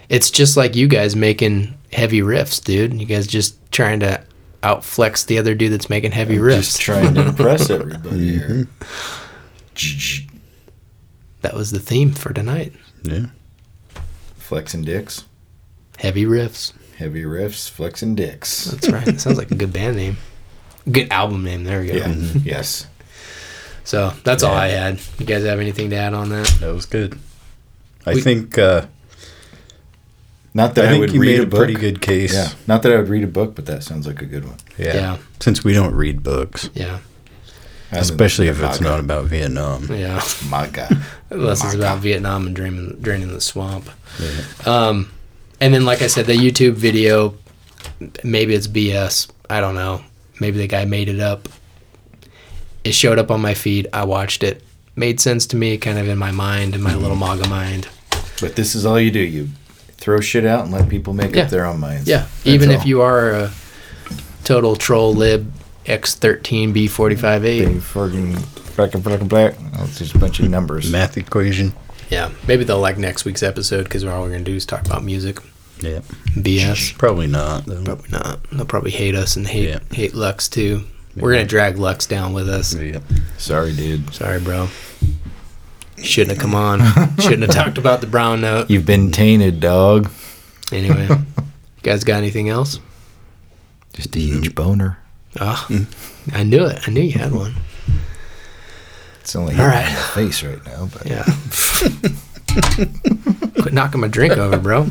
[SPEAKER 5] It's just like you guys making heavy riffs, dude. You guys just trying to outflex the other dude that's making heavy riffs.
[SPEAKER 6] Just trying to impress everybody here. Mm-hmm.
[SPEAKER 5] that was the theme for tonight.
[SPEAKER 7] yeah.
[SPEAKER 6] Flexing dicks.
[SPEAKER 5] Heavy riffs.
[SPEAKER 6] Heavy riffs, flexing dicks.
[SPEAKER 5] That's right. That sounds like a good band name. Good album name. There we go.
[SPEAKER 6] Yeah. yes.
[SPEAKER 5] So that's all I had. You guys have anything to add on that?
[SPEAKER 7] That was good. I
[SPEAKER 5] We-
[SPEAKER 7] think uh,
[SPEAKER 6] Not that
[SPEAKER 7] I
[SPEAKER 6] I,
[SPEAKER 7] think
[SPEAKER 6] would
[SPEAKER 7] you
[SPEAKER 6] read
[SPEAKER 7] made
[SPEAKER 6] a
[SPEAKER 7] a
[SPEAKER 6] book.
[SPEAKER 7] pretty good case.
[SPEAKER 6] Yeah. Not that I would read a book, but that sounds like a good one.
[SPEAKER 7] Yeah.
[SPEAKER 5] Yeah.
[SPEAKER 7] Since we don't read books,
[SPEAKER 5] Yeah.
[SPEAKER 7] especially if it's not about Vietnam.
[SPEAKER 5] Yeah.
[SPEAKER 6] MAGA.
[SPEAKER 5] Unless it's about Vietnam and draining, draining the swamp. Um, and then, like I said, the YouTube video, maybe it's BS. I don't know. Maybe the guy made it up. It showed up on my feed. I watched it. Made sense to me, kind of in my mind, in my mm-hmm. little MAGA mind.
[SPEAKER 6] But this is all you do. You throw shit out and let people make
[SPEAKER 5] Yeah.
[SPEAKER 6] up their own minds.
[SPEAKER 5] Yeah.
[SPEAKER 6] That's
[SPEAKER 5] Even if you are a total troll lib X13B45A.
[SPEAKER 6] Big fucking black and black and black. Oh, it's just a bunch of numbers.
[SPEAKER 7] Math equation.
[SPEAKER 5] Yeah. Maybe they'll like next week's episode because all we're going to do is talk about music.
[SPEAKER 7] Yeah.
[SPEAKER 5] BS.
[SPEAKER 7] Probably not. Though.
[SPEAKER 5] Probably not. They'll probably hate us and hate
[SPEAKER 7] Yeah.
[SPEAKER 5] hate Lux too. We're gonna drag Lux down with us.
[SPEAKER 7] Yeah.
[SPEAKER 6] Sorry, dude.
[SPEAKER 5] Sorry, bro. Shouldn't have come on. Shouldn't have talked about the brown note.
[SPEAKER 6] You've been tainted, dog.
[SPEAKER 5] Anyway, you guys got anything else?
[SPEAKER 6] Just a huge boner.
[SPEAKER 5] Oh, I knew it. I knew you had one.
[SPEAKER 6] It's only
[SPEAKER 5] All
[SPEAKER 6] hitting
[SPEAKER 5] right.
[SPEAKER 6] in the face right now, but
[SPEAKER 5] Yeah. Quit knocking my drink over, bro.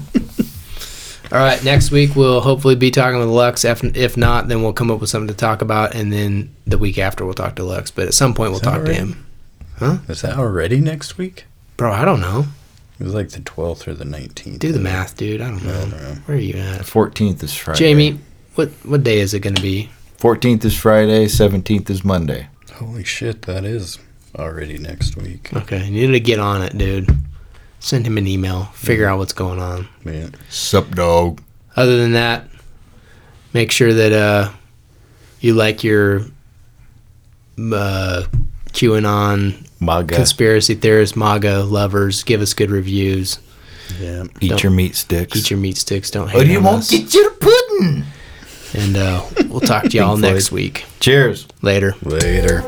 [SPEAKER 5] All right, next week we'll hopefully be talking with Lux. If, if not, then we'll come up with something to talk about, and then the week after we'll talk to Lux. But at some point we'll
[SPEAKER 7] that
[SPEAKER 5] talk to
[SPEAKER 7] right?
[SPEAKER 5] him.
[SPEAKER 7] Is that already next week?
[SPEAKER 5] Bro, I don't know.
[SPEAKER 7] It was like the 12th or the 19th.
[SPEAKER 5] Do the math, dude. I don't know.
[SPEAKER 7] don't know.
[SPEAKER 5] Where are you at?
[SPEAKER 6] 14th is Friday.
[SPEAKER 5] Jamie, what what day is it going to be?
[SPEAKER 6] 14th is Friday, 17th is Monday.
[SPEAKER 7] Holy shit, that is already next week.
[SPEAKER 5] Okay, you need to get on it, dude. Send him an email. Figure out what's going on.
[SPEAKER 7] Man,
[SPEAKER 6] Sup, dog?
[SPEAKER 5] Other than that, make sure that uh, you like your uh, QAnon
[SPEAKER 6] MAGA.
[SPEAKER 5] conspiracy theorists, MAGA lovers. Give us good reviews.
[SPEAKER 7] Yeah.
[SPEAKER 6] Eat
[SPEAKER 5] Don't-
[SPEAKER 6] your meat sticks.
[SPEAKER 5] Eat your meat sticks. Don't hate
[SPEAKER 6] Or you
[SPEAKER 5] on
[SPEAKER 6] won't
[SPEAKER 5] us.
[SPEAKER 6] get your pudding.
[SPEAKER 5] And uh, we'll talk to y'all next week.
[SPEAKER 6] Cheers.
[SPEAKER 5] Later.
[SPEAKER 7] Later.